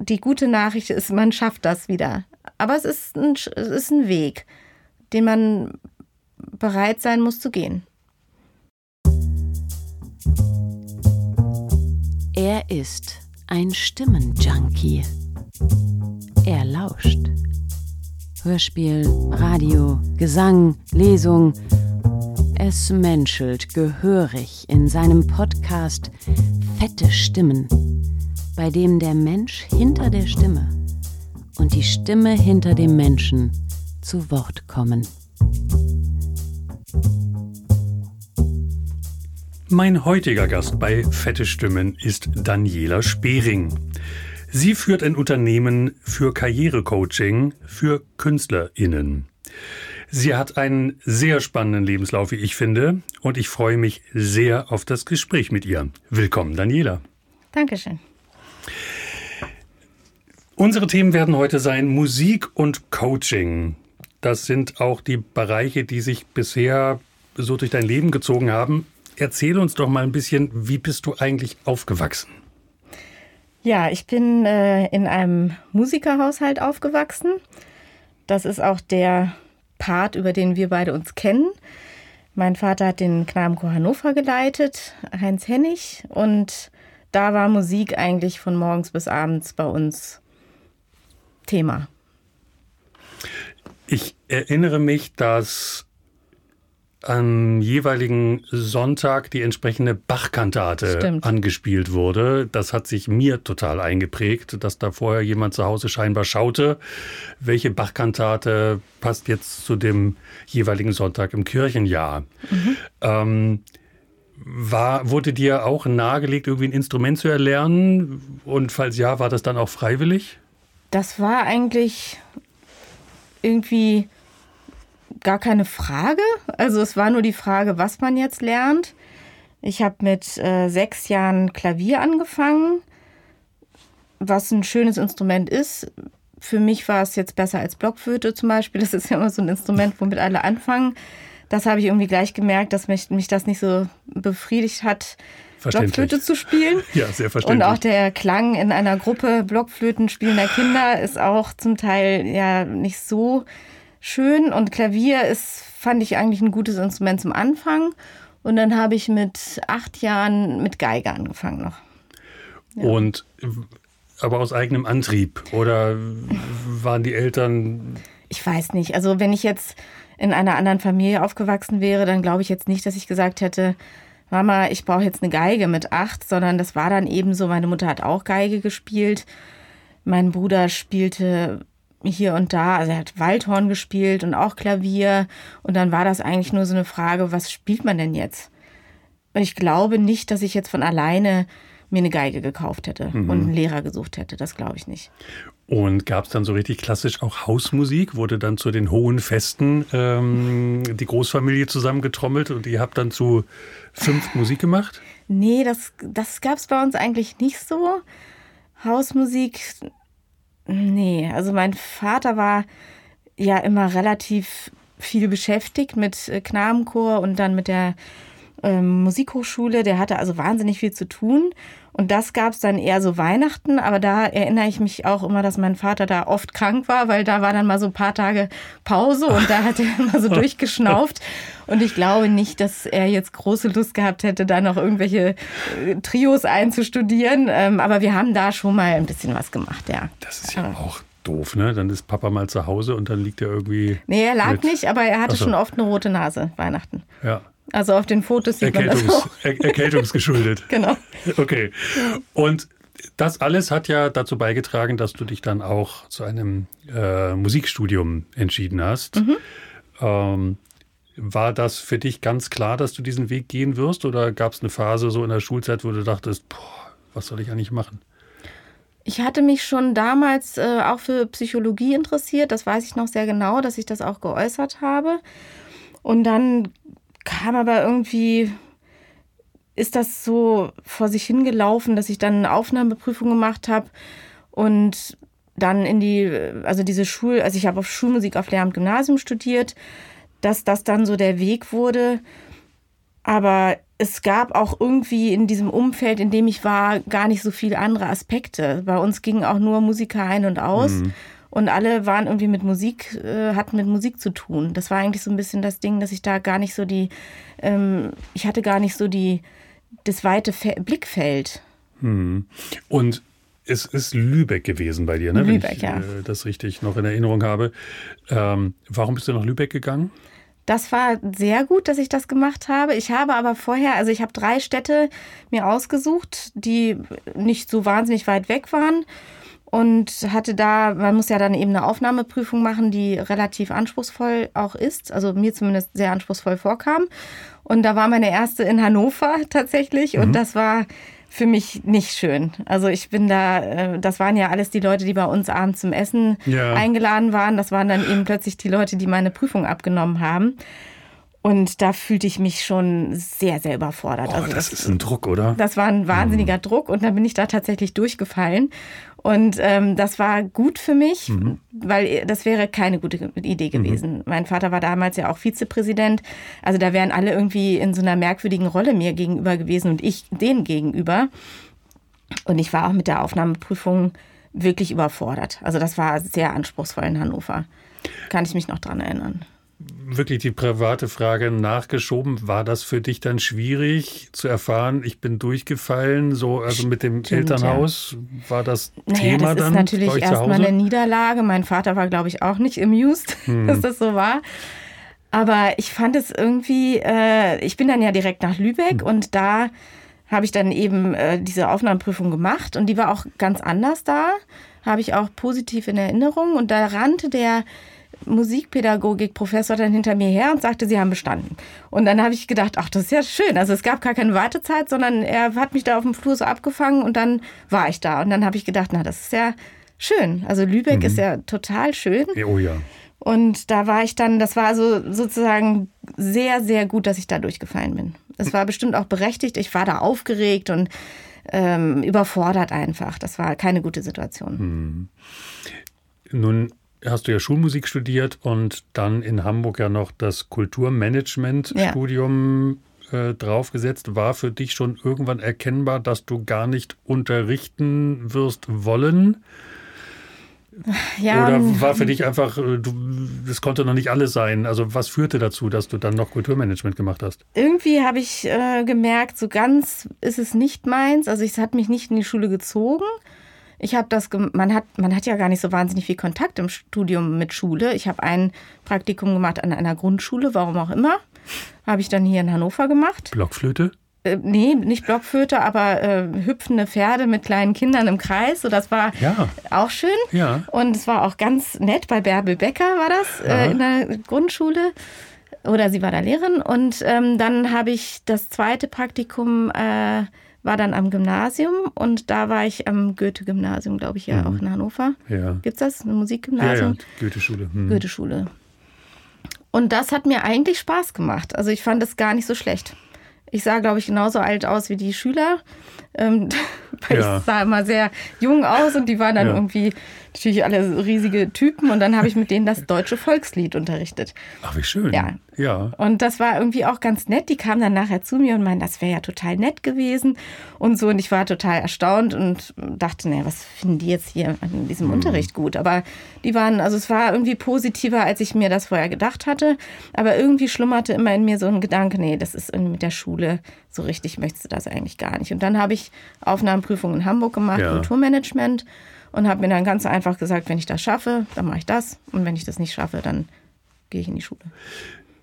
die gute Nachricht ist, man schafft das wieder. Aber es ist ein, es ist ein Weg, den man bereit sein muss zu gehen. Er ist ein Stimmenjunkie. Er lauscht. Hörspiel, Radio, Gesang, Lesung. Es menschelt gehörig in seinem Podcast Fette Stimmen, bei dem der Mensch hinter der Stimme und die Stimme hinter dem Menschen zu Wort kommen. Mein heutiger Gast bei Fette Stimmen ist Daniela Spering. Sie führt ein Unternehmen für Karrierecoaching für KünstlerInnen. Sie hat einen sehr spannenden Lebenslauf, wie ich finde, und ich freue mich sehr auf das Gespräch mit ihr. Willkommen, Daniela. Dankeschön. Unsere Themen werden heute sein Musik und Coaching. Das sind auch die Bereiche, die sich bisher so durch dein Leben gezogen haben. Erzähl uns doch mal ein bisschen, wie bist du eigentlich aufgewachsen? Ja, ich bin äh, in einem Musikerhaushalt aufgewachsen. Das ist auch der Part, über den wir beide uns kennen. Mein Vater hat den Knabenchor Hannover geleitet, Heinz Hennig, und da war Musik eigentlich von morgens bis abends bei uns Thema. Ich erinnere mich, dass am jeweiligen Sonntag die entsprechende Bachkantate angespielt wurde. Das hat sich mir total eingeprägt, dass da vorher jemand zu Hause scheinbar schaute, welche Bachkantate passt jetzt zu dem jeweiligen Sonntag im Kirchenjahr. Mhm. Ähm, war, wurde dir auch nahegelegt, irgendwie ein Instrument zu erlernen? Und falls ja, war das dann auch freiwillig? Das war eigentlich irgendwie gar keine Frage. Also es war nur die Frage, was man jetzt lernt. Ich habe mit äh, sechs Jahren Klavier angefangen, was ein schönes Instrument ist. Für mich war es jetzt besser als Blockflöte zum Beispiel. Das ist ja immer so ein Instrument, womit alle anfangen. Das habe ich irgendwie gleich gemerkt, dass mich, mich das nicht so befriedigt hat, Blockflöte zu spielen. Ja, sehr verständlich. Und auch der Klang in einer Gruppe Blockflöten spielender Kinder ist auch zum Teil ja nicht so schön und Klavier ist, fand ich eigentlich ein gutes Instrument zum Anfang. Und dann habe ich mit acht Jahren mit Geige angefangen noch. Ja. Und aber aus eigenem Antrieb oder waren die Eltern? Ich weiß nicht. Also wenn ich jetzt in einer anderen Familie aufgewachsen wäre, dann glaube ich jetzt nicht, dass ich gesagt hätte, Mama, ich brauche jetzt eine Geige mit acht, sondern das war dann eben so. Meine Mutter hat auch Geige gespielt. Mein Bruder spielte hier und da, also er hat Waldhorn gespielt und auch Klavier. Und dann war das eigentlich nur so eine Frage, was spielt man denn jetzt? Und ich glaube nicht, dass ich jetzt von alleine mir eine Geige gekauft hätte mhm. und einen Lehrer gesucht hätte. Das glaube ich nicht. Und gab es dann so richtig klassisch auch Hausmusik? Wurde dann zu den hohen Festen ähm, die Großfamilie zusammengetrommelt und ihr habt dann zu fünf Musik gemacht? Nee, das, das gab es bei uns eigentlich nicht so. Hausmusik Nee, also mein Vater war ja immer relativ viel beschäftigt mit äh, Knabenchor und dann mit der ähm, Musikhochschule. Der hatte also wahnsinnig viel zu tun. Und das gab es dann eher so Weihnachten, aber da erinnere ich mich auch immer, dass mein Vater da oft krank war, weil da war dann mal so ein paar Tage Pause und da hat er immer so durchgeschnauft. Und ich glaube nicht, dass er jetzt große Lust gehabt hätte, da noch irgendwelche äh, Trios einzustudieren. Ähm, aber wir haben da schon mal ein bisschen was gemacht, ja. Das ist ja auch doof, ne? Dann ist Papa mal zu Hause und dann liegt er irgendwie. Nee, er lag nicht, aber er hatte so. schon oft eine rote Nase Weihnachten. Ja. Also auf den Fotos sieht Erkältungs, man das auch. Er Erkältungsgeschuldet. genau. Okay. Und das alles hat ja dazu beigetragen, dass du dich dann auch zu einem äh, Musikstudium entschieden hast. Mhm. Ähm, war das für dich ganz klar, dass du diesen Weg gehen wirst? Oder gab es eine Phase so in der Schulzeit, wo du dachtest, boah, was soll ich eigentlich machen? Ich hatte mich schon damals äh, auch für Psychologie interessiert. Das weiß ich noch sehr genau, dass ich das auch geäußert habe. Und dann kam aber irgendwie, ist das so vor sich hingelaufen, dass ich dann eine Aufnahmeprüfung gemacht habe und dann in die, also diese Schul, also ich habe auf Schulmusik auf Lehramt Gymnasium studiert, dass das dann so der Weg wurde. Aber es gab auch irgendwie in diesem Umfeld, in dem ich war, gar nicht so viele andere Aspekte. Bei uns gingen auch nur Musiker ein und aus. Mhm. Und alle waren irgendwie mit Musik, äh, hatten mit Musik zu tun. Das war eigentlich so ein bisschen das Ding, dass ich da gar nicht so die, ähm, ich hatte gar nicht so die, das weite Fe Blickfeld. Mhm. Und es ist Lübeck gewesen bei dir, ne? Lübeck, Wenn ich ja. Äh, das richtig noch in Erinnerung habe. Ähm, warum bist du nach Lübeck gegangen? Das war sehr gut, dass ich das gemacht habe. Ich habe aber vorher, also ich habe drei Städte mir ausgesucht, die nicht so wahnsinnig weit weg waren und hatte da, man muss ja dann eben eine Aufnahmeprüfung machen, die relativ anspruchsvoll auch ist, also mir zumindest sehr anspruchsvoll vorkam. Und da war meine erste in Hannover tatsächlich mhm. und das war für mich nicht schön. Also ich bin da, äh, das waren ja alles die Leute, die bei uns abends zum Essen ja. eingeladen waren. Das waren dann eben plötzlich die Leute, die meine Prüfung abgenommen haben. Und da fühlte ich mich schon sehr, sehr überfordert. Oh, also das, das, ist ein Druck, oder? Das war ein wahnsinniger mhm. Druck und dann bin ich da tatsächlich durchgefallen. Und ähm, das war gut für mich, mhm. weil das wäre keine gute Idee mhm. gewesen. Mhm. Mein Vater war damals ja auch Vizepräsident. Also da wären alle irgendwie in so einer merkwürdigen Rolle mir gegenüber gewesen und ich denen gegenüber. Und ich war auch mit der Aufnahmeprüfung wirklich überfordert. Also das war sehr anspruchsvoll in Hannover. Kann ich mich noch dran erinnern wirklich die private Frage nachgeschoben. War das für dich dann schwierig zu erfahren, ich bin durchgefallen, so also mit dem Stimmt, Elternhaus? Ja. War das naja, Thema das dann? Das ist natürlich erstmal eine Niederlage. Mein Vater war, glaube ich, auch nicht amused, hm. dass das so war. Aber ich fand es irgendwie, äh, ich bin dann ja direkt nach Lübeck hm. und da habe ich dann eben äh, diese Aufnahmeprüfung gemacht und die war auch ganz anders da. Habe ich auch positiv in Erinnerung und da rannte der Musikpädagogik-Professor dann hinter mir her und sagte, sie haben bestanden. Und dann habe ich gedacht, ach, das ist ja schön. Also es gab gar keine Wartezeit, sondern er hat mich da auf dem Flur so abgefangen und dann war ich da. Und dann habe ich gedacht, na, das ist ja schön. Also Lübeck mhm. ist ja total schön. Oh ja. Und da war ich dann, das war also sozusagen sehr, sehr gut, dass ich da durchgefallen bin. Es war bestimmt auch berechtigt. Ich war da aufgeregt und ähm, überfordert einfach. Das war keine gute Situation. Hm. Nun hast du ja Schulmusik studiert und dann in Hamburg ja noch das Kulturmanagement-Studium ja. äh, draufgesetzt. War für dich schon irgendwann erkennbar, dass du gar nicht unterrichten wirst wollen? Ja, Oder ähm, war für dich einfach, äh, du, das konnte noch nicht alles sein? Also was führte dazu, dass du dann noch Kulturmanagement gemacht hast? Irgendwie habe ich äh, gemerkt, so ganz ist es nicht meins. Also es hat mich nicht in die Schule gezogen. Ich habe das, man hat, man hat ja gar nicht so wahnsinnig viel Kontakt im Studium mit Schule. Ich habe ein Praktikum gemacht an einer Grundschule, warum auch immer. Habe ich dann hier in Hannover gemacht. Blockflöte? Äh, nee, nicht Blockflöte, aber äh, hüpfende Pferde mit kleinen Kindern im Kreis. So, das war ja. auch schön. Ja. Und es war auch ganz nett. Bei Bärbel Becker war das äh, in der Grundschule. Oder sie war da Lehrerin. Und ähm, dann habe ich das zweite Praktikum äh, war dann am Gymnasium und da war ich am Goethe-Gymnasium, glaube ich, ja, mhm. auch in Hannover. Ja. Gibt es das? Ein Musikgymnasium? Ja, ja. Goethe-Schule. Mhm. Goethe-Schule. Und das hat mir eigentlich Spaß gemacht. Also ich fand es gar nicht so schlecht. Ich sah, glaube ich, genauso alt aus wie die Schüler. Ähm, ja. Ich sah immer sehr jung aus und die waren dann ja. irgendwie natürlich alle riesige Typen und dann habe ich mit denen das deutsche Volkslied unterrichtet. Ach, wie schön. Ja. ja. Und das war irgendwie auch ganz nett. Die kamen dann nachher zu mir und meinten, das wäre ja total nett gewesen und so. Und ich war total erstaunt und dachte, naja, was finden die jetzt hier in diesem mhm. Unterricht gut? Aber die waren, also es war irgendwie positiver, als ich mir das vorher gedacht hatte. Aber irgendwie schlummerte immer in mir so ein Gedanke, nee, das ist irgendwie mit der Schule, so richtig möchtest du das eigentlich gar nicht. Und dann habe ich Aufnahmeprüfung in Hamburg gemacht, ja. Kulturmanagement und habe mir dann ganz einfach gesagt, wenn ich das schaffe, dann mache ich das und wenn ich das nicht schaffe, dann gehe ich in die Schule.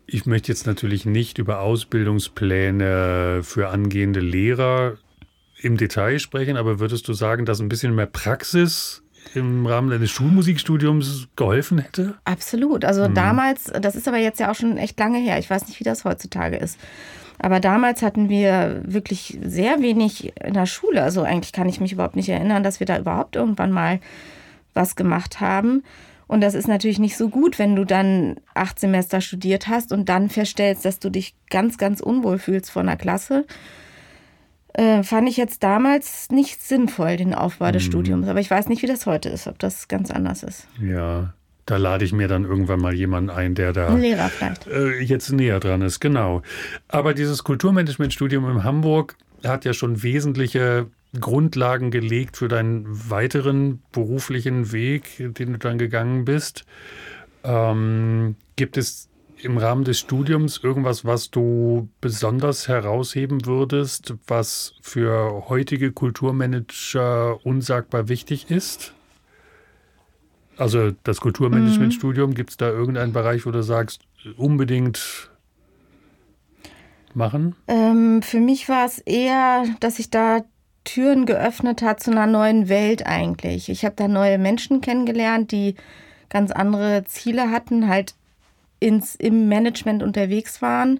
Ich möchte jetzt natürlich nicht über Ausbildungspläne für angehende Lehrer im Detail sprechen, aber würdest du sagen, dass ein bisschen mehr Praxis im Rahmen deines Schulmusikstudiums geholfen hätte? Absolut. Also mhm. damals, das ist aber jetzt ja auch schon echt lange her. Ich weiß nicht, wie das heutzutage ist. Aber damals hatten wir wirklich sehr wenig in der Schule. Also eigentlich kann ich mich überhaupt nicht erinnern, dass wir da überhaupt irgendwann mal was gemacht haben. Und das ist natürlich nicht so gut, wenn du dann acht Semester studiert hast und dann feststellst, dass du dich ganz, ganz unwohl fühlst vor einer Klasse. Äh, fand ich jetzt damals nicht sinnvoll, den Aufbau des mhm. Studiums. Aber ich weiß nicht, wie das heute ist, ob das ganz anders ist. Ja, Da lade ich mir dann irgendwann mal jemanden ein, der da ein Lehrer vielleicht. Äh, jetzt näher dran ist, genau. Aber dieses Kulturmanagementstudium in Hamburg hat ja schon wesentliche Grundlagen gelegt für deinen weiteren beruflichen Weg, den du dann gegangen bist. Ähm, gibt es im Rahmen des Studiums irgendwas, was du besonders herausheben würdest, was für heutige Kulturmanager unsagbar wichtig ist? Also das Kulturmanagementstudium, mhm. gibt es da irgendeinen Bereich, wo du sagst, unbedingt machen? Ähm, für mich war es eher, dass ich da Türen geöffnet hat zu einer neuen Welt eigentlich. Ich habe da neue Menschen kennengelernt, die ganz andere Ziele hatten, halt ins, im Management unterwegs waren.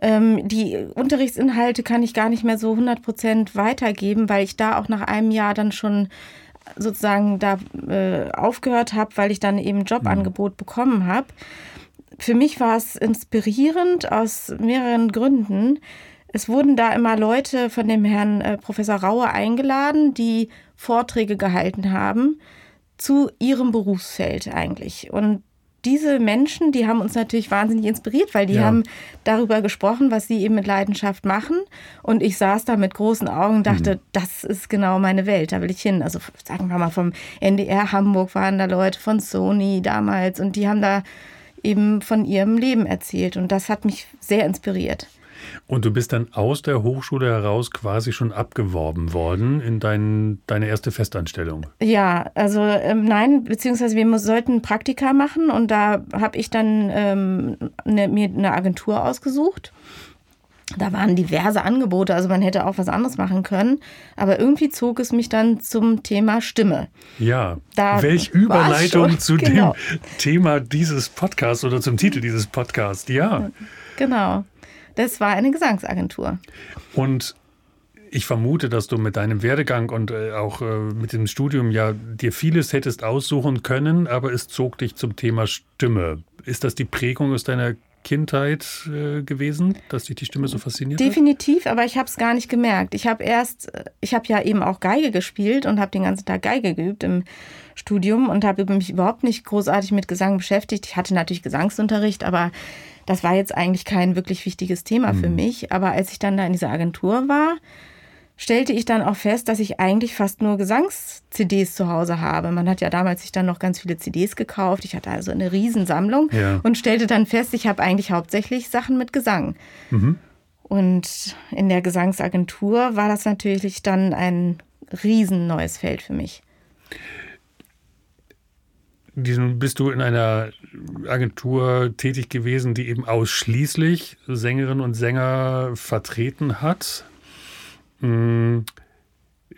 Ähm, die Unterrichtsinhalte kann ich gar nicht mehr so 100 Prozent weitergeben, weil ich da auch nach einem Jahr dann schon sozusagen da äh, aufgehört habe, weil ich dann eben Jobangebot mhm. bekommen habe. Für mich war es inspirierend aus mehreren Gründen. Es wurden da immer Leute von dem Herrn äh, Professor Raue eingeladen, die Vorträge gehalten haben zu ihrem Berufsfeld eigentlich. Und diese Menschen, die haben uns natürlich wahnsinnig inspiriert, weil die ja. haben darüber gesprochen, was sie eben mit Leidenschaft machen. Und ich saß da mit großen Augen und dachte, mhm. das ist genau meine Welt, da will ich hin. Also sagen wir mal, vom NDR Hamburg waren da Leute von Sony damals und die haben da eben von ihrem Leben erzählt. Und das hat mich sehr inspiriert. Und du bist dann aus der Hochschule heraus quasi schon abgeworben worden in dein, deine erste Festanstellung? Ja, also ähm, nein, beziehungsweise wir sollten Praktika machen und da habe ich dann ähm, ne, mir eine Agentur ausgesucht. Da waren diverse Angebote, also man hätte auch was anderes machen können. Aber irgendwie zog es mich dann zum Thema Stimme. Ja. Da Welch Überleitung zu genau. dem Thema dieses Podcasts oder zum Titel dieses Podcasts. Ja. Genau. Das war eine Gesangsagentur. Und ich vermute, dass du mit deinem Werdegang und äh, auch äh, mit dem Studium ja dir vieles hättest aussuchen können, aber es zog dich zum Thema Stimme. Ist das die Prägung aus deiner Kindheit äh, gewesen, dass dich die Stimme so fasziniert Definitiv, hat? aber ich habe es gar nicht gemerkt. Ich habe erst, ich habe ja eben auch Geige gespielt und habe den ganzen Tag Geige geübt im Studium und habe mich überhaupt nicht großartig mit Gesang beschäftigt. Ich hatte natürlich Gesangsunterricht, aber das war jetzt eigentlich kein wirklich wichtiges Thema mhm. für mich. Aber als ich dann da in dieser Agentur war, stellte ich dann auch fest, dass ich eigentlich fast nur Gesangs-CDs zu Hause habe. Man hat ja damals sich dann noch ganz viele CDs gekauft. Ich hatte also eine Riesensammlung ja. und stellte dann fest, ich habe eigentlich hauptsächlich Sachen mit Gesang. Mhm. Und in der Gesangsagentur war das natürlich dann ein riesen neues Feld für mich diesen, bist du in einer Agentur tätig gewesen, die eben ausschließlich Sängerinnen und Sänger vertreten hat. Hm,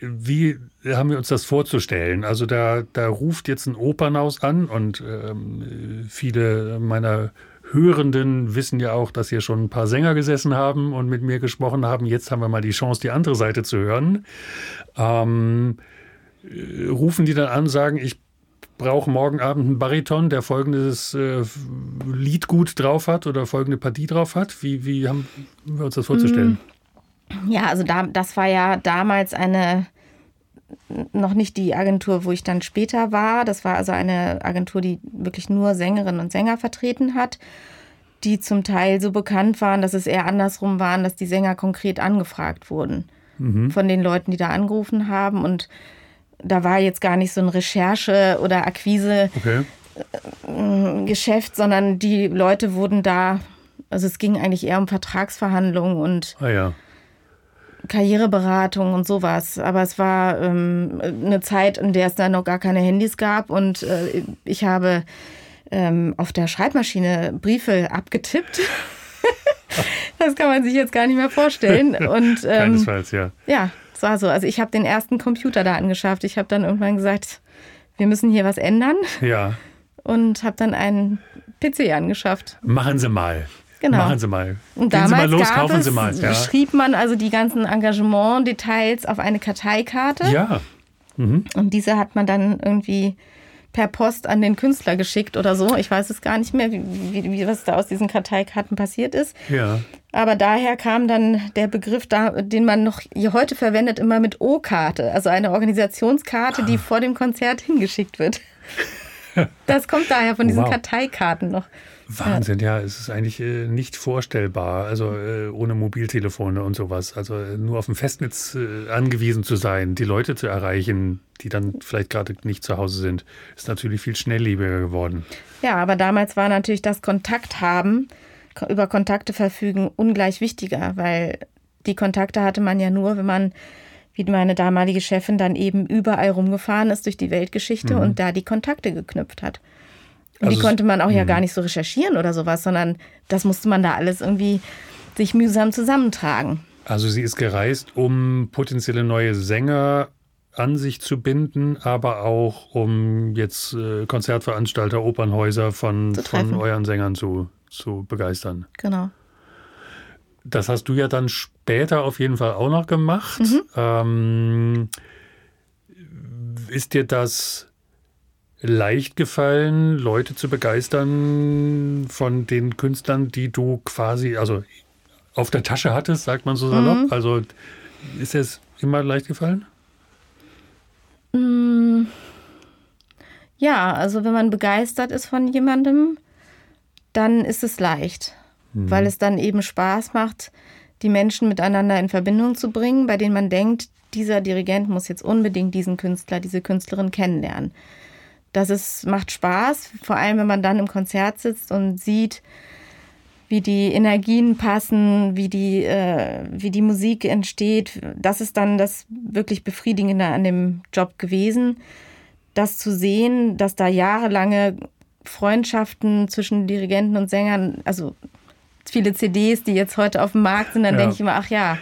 wie haben wir uns das vorzustellen? Also da, da ruft jetzt ein Opernhaus an und ähm, viele meiner Hörenden wissen ja auch, dass hier schon ein paar Sänger gesessen haben und mit mir gesprochen haben. Jetzt haben wir mal die Chance, die andere Seite zu hören. Ähm, äh, rufen die dann an, sagen, ich brauche morgen Abend einen Bariton, der folgendes äh, Lied gut drauf hat oder folgende Partie drauf hat? Wie, wie haben wir uns das vorzustellen? Mm, ja, also da, das war ja damals eine noch nicht die Agentur, wo ich dann später war. Das war also eine Agentur, die wirklich nur Sängerinnen und Sänger vertreten hat, die zum Teil so bekannt waren, dass es eher andersrum waren, dass die Sänger konkret angefragt wurden mhm. von den Leuten, die da angerufen haben und da war jetzt gar nicht so ein Recherche- oder Akquise-Geschäft, okay. sondern die Leute wurden da, also es ging eigentlich eher um Vertragsverhandlungen und ah, ja. Karriereberatung und sowas. Aber es war ähm, eine Zeit, in der es da noch gar keine Handys gab und äh, ich habe ähm, auf der Schreibmaschine Briefe abgetippt. das kann man sich jetzt gar nicht mehr vorstellen. Und, ähm, Keinesfalls, ja. Ja, es war so. Also ich habe den ersten Computer da angeschafft. Ich habe dann irgendwann gesagt, wir müssen hier was ändern. Ja. Und habe dann einen PC angeschafft. Machen Sie mal. Genau. Machen Sie mal. Und Gehen Sie mal los, kaufen Sie mal. Ja. schrieb man also die ganzen Engagement-Details auf eine Karteikarte. Ja. Mhm. Und diese hat man dann irgendwie per Post an den Künstler geschickt oder so. Ich weiß es gar nicht mehr, wie, wie, wie was da aus diesen Karteikarten passiert ist. Ja. Aber daher kam dann der Begriff, den man noch heute verwendet, immer mit O-Karte, also eine Organisationskarte, die ah. vor dem Konzert hingeschickt wird. Das kommt daher von diesen wow. Karteikarten noch. Wahnsinn, ja, es ist eigentlich äh, nicht vorstellbar, also äh, ohne Mobiltelefone und sowas. Also äh, nur auf dem Festnetz äh, angewiesen zu sein, die Leute zu erreichen, die dann vielleicht gerade nicht zu Hause sind, ist natürlich viel schnelllebiger geworden. Ja, aber damals war natürlich das Kontakt haben, über Kontakte verfügen, ungleich wichtiger, weil die Kontakte hatte man ja nur, wenn man wie meine damalige Chefin dann eben überall rumgefahren ist durch die Weltgeschichte mhm. und da die Kontakte geknüpft hat. Und also die konnte man auch ja mhm. gar nicht so recherchieren oder sowas, sondern das musste man da alles irgendwie sich mühsam zusammentragen. Also sie ist gereist, um potenzielle neue Sänger an sich zu binden, aber auch um jetzt äh, Konzertveranstalter, Opernhäuser von, von euren Sängern zu, zu begeistern. Genau. Das hast du ja dann später auf jeden Fall auch noch gemacht. Mhm. Ähm, ist dir das leicht gefallen, Leute zu begeistern von den Künstlern, die du quasi, also auf der Tasche hattest, sagt man so salopp? Mhm. Also ist es immer leicht gefallen? Mm. Ja, also wenn man begeistert ist von jemandem, dann ist es leicht, mhm. weil es dann eben Spaß macht, die Menschen miteinander in Verbindung zu bringen, bei denen man denkt, dieser Dirigent muss jetzt unbedingt diesen Künstler, diese Künstlerin kennenlernen das ist, macht Spaß, vor allem wenn man dann im Konzert sitzt und sieht, wie die Energien passen, wie die, äh, wie die Musik entsteht. Das ist dann das wirklich Befriedigende an dem Job gewesen, das zu sehen, dass da jahrelange Freundschaften zwischen Dirigenten und Sängern, also viele CDs, die jetzt heute auf dem Markt sind, dann ja. denke ich immer, ach ja,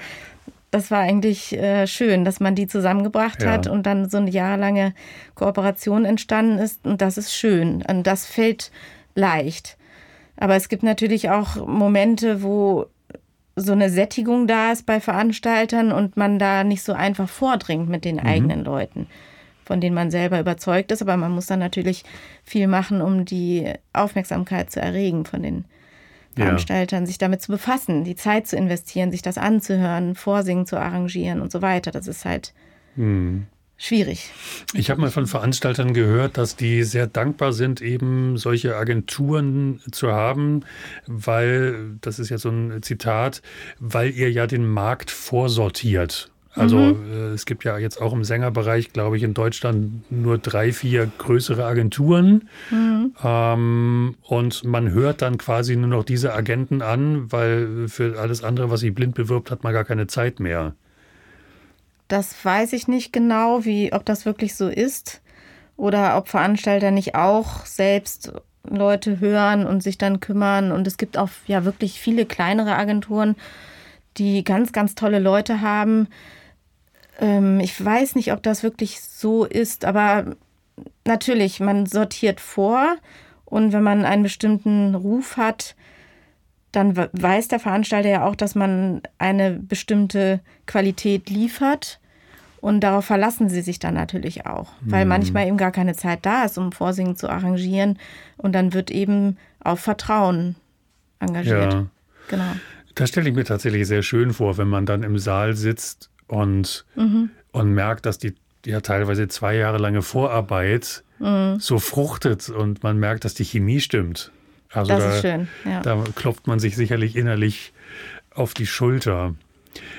das war eigentlich äh, schön, dass man die zusammengebracht ja. hat und dann so eine jahrelange Kooperation entstanden ist. Und das ist schön. Und das fällt leicht. Aber es gibt natürlich auch Momente, wo so eine Sättigung da ist bei Veranstaltern und man da nicht so einfach vordringt mit den mhm. eigenen Leuten, von denen man selber überzeugt ist. Aber man muss dann natürlich viel machen, um die Aufmerksamkeit zu erregen von den Veranstaltern, ja. sich damit zu befassen, die Zeit zu investieren, sich das anzuhören, Vorsingen zu arrangieren und so weiter. Das ist halt hm. schwierig. Ich habe mal von Veranstaltern gehört, dass die sehr dankbar sind, eben solche Agenturen zu haben, weil, das ist ja so ein Zitat, weil ihr ja den Markt vorsortiert. Also mhm. Äh, es gibt ja jetzt auch im Sängerbereich, glaube ich, in Deutschland nur drei, vier größere Agenturen. Mhm. Ähm, und man hört dann quasi nur noch diese Agenten an, weil für alles andere, was sich blind bewirbt, hat man gar keine Zeit mehr. Das weiß ich nicht genau, wie, ob das wirklich so ist. Oder ob Veranstalter nicht auch selbst Leute hören und sich dann kümmern. Und es gibt auch ja wirklich viele kleinere Agenturen, die ganz, ganz tolle Leute haben ähm, ich weiß nicht, ob das wirklich so ist, aber natürlich, man sortiert vor und wenn man einen bestimmten Ruf hat, dann weiß der Veranstalter ja auch, dass man eine bestimmte Qualität liefert. Und darauf verlassen sie sich dann natürlich auch, weil mhm. manchmal eben gar keine Zeit da ist, um Vorsingen zu arrangieren. Und dann wird eben auf Vertrauen engagiert. Ja. Genau. Das stelle ich mir tatsächlich sehr schön vor, wenn man dann im Saal sitzt und, mhm. und merkt, dass die ja teilweise zwei Jahre lange Vorarbeit mhm. so fruchtet und man merkt, dass die Chemie stimmt. Also das da, ist schön. Ja. Da klopft man sich sicherlich innerlich auf die Schulter.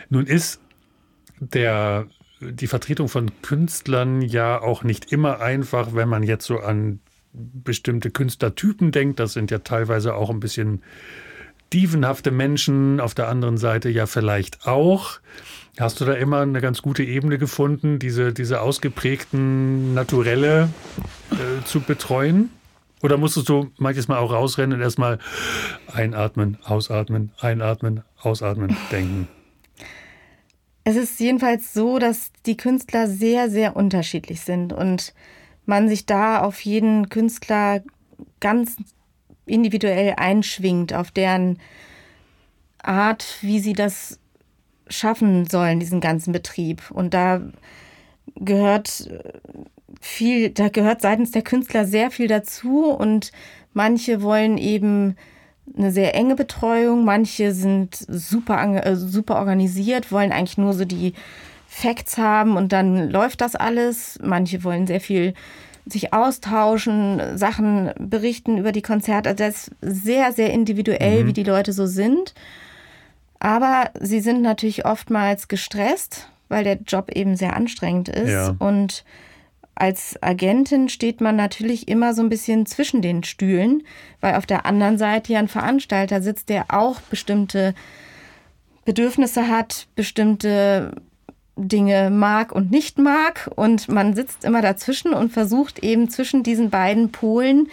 Nun ist der, die Vertretung von Künstlern ja auch nicht immer einfach, wenn man jetzt so an bestimmte Künstlertypen denkt. Das sind ja teilweise auch ein bisschen dievenhafte Menschen, auf der anderen Seite ja vielleicht auch. Hast du da immer eine ganz gute Ebene gefunden, diese, diese ausgeprägten Naturelle äh, zu betreuen? Oder musstest du manches Mal auch rausrennen und erstmal einatmen, ausatmen, einatmen, ausatmen denken? Es ist jedenfalls so, dass die Künstler sehr, sehr unterschiedlich sind und man sich da auf jeden Künstler ganz individuell einschwingt, auf deren Art, wie sie das schaffen sollen, diesen ganzen Betrieb. Und da gehört viel, da gehört seitens der Künstler sehr viel dazu und manche wollen eben eine sehr enge Betreuung, manche sind super, äh, super organisiert, wollen eigentlich nur so die Facts haben und dann läuft das alles. Manche wollen sehr viel sich austauschen, Sachen berichten über die Konzerte. Also das ist sehr, sehr individuell, mhm. wie die Leute so sind. Aber sie sind natürlich oftmals gestresst, weil der Job eben sehr anstrengend ist. Ja. Und als Agentin steht man natürlich immer so ein bisschen zwischen den Stühlen, weil auf der anderen Seite ja ein Veranstalter sitzt, der auch bestimmte Bedürfnisse hat, bestimmte Dinge mag und nicht mag. Und man sitzt immer dazwischen und versucht eben zwischen diesen beiden Polen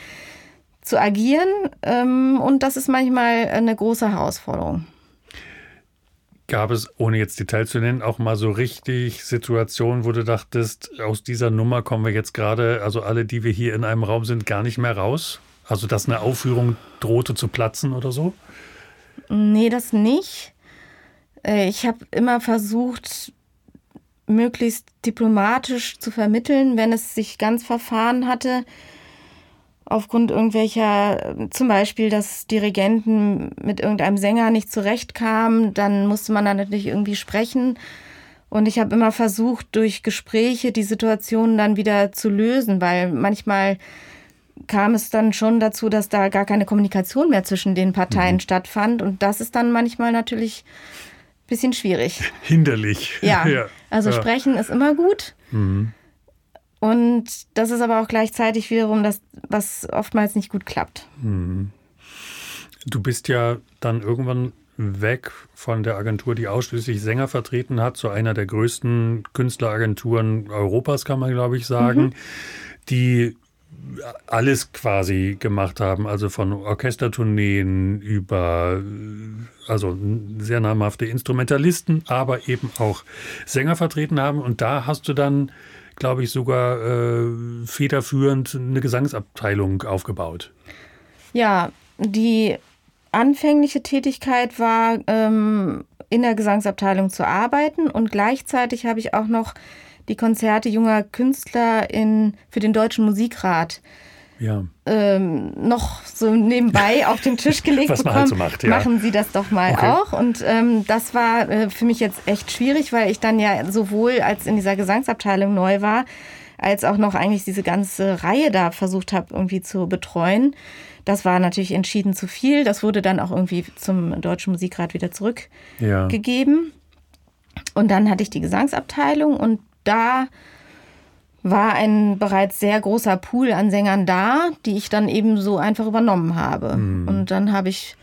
zu agieren. Ähm, und das ist manchmal eine große Herausforderung. Gab es, ohne jetzt Details zu nennen, auch mal so richtig Situationen, wo du dachtest, aus dieser Nummer kommen wir jetzt gerade, also alle, die wir hier in einem Raum sind, gar nicht mehr raus? Also, dass eine Aufführung drohte zu platzen oder so? Nee, das nicht. Äh, ich habe immer versucht, möglichst diplomatisch zu vermitteln, wenn es sich ganz verfahren hatte aufgrund irgendwelcher, zum Beispiel, dass Dirigenten mit irgendeinem Sänger nicht zurechtkamen, dann musste man dann natürlich irgendwie sprechen. Und ich habe immer versucht, durch Gespräche die Situation dann wieder zu lösen, weil manchmal kam es dann schon dazu, dass da gar keine Kommunikation mehr zwischen den Parteien mhm. stattfand. Und das ist dann manchmal natürlich ein bisschen schwierig. Hinderlich. Ja. ja. Also ja. sprechen ist immer gut. Mhm. Und das ist aber auch gleichzeitig wiederum das, was oftmals nicht gut klappt. Hm. Du bist ja dann irgendwann weg von der Agentur, die ausschließlich Sänger vertreten hat, zu einer der größten Künstleragenturen Europas, kann man glaube ich sagen, mhm. die alles quasi gemacht haben, also von Orchestertourneen über also sehr namhafte Instrumentalisten, aber eben auch Sänger vertreten haben. Und da hast du dann glaube ich, sogar äh, federführend eine Gesangsabteilung aufgebaut. Ja, die anfängliche Tätigkeit war, ähm, in der Gesangsabteilung zu arbeiten und gleichzeitig habe ich auch noch die Konzerte junger Künstler in, für den Deutschen Musikrat ja. ähm, noch so nebenbei auf den Tisch gelegt Was man halt so macht, ja. Machen Sie das doch mal okay. auch. Und ähm, das war äh, für mich jetzt echt schwierig, weil ich dann ja sowohl als in dieser Gesangsabteilung neu war, als auch noch eigentlich diese ganze Reihe da versucht habe, irgendwie zu betreuen. Das war natürlich entschieden zu viel. Das wurde dann auch irgendwie zum Deutschen Musikrat wieder zurückgegeben. Ja. Und dann hatte ich die Gesangsabteilung und da war ein bereits sehr großer Pool an Sängern da, die ich dann eben so einfach übernommen habe. Mhm. Und dann habe ich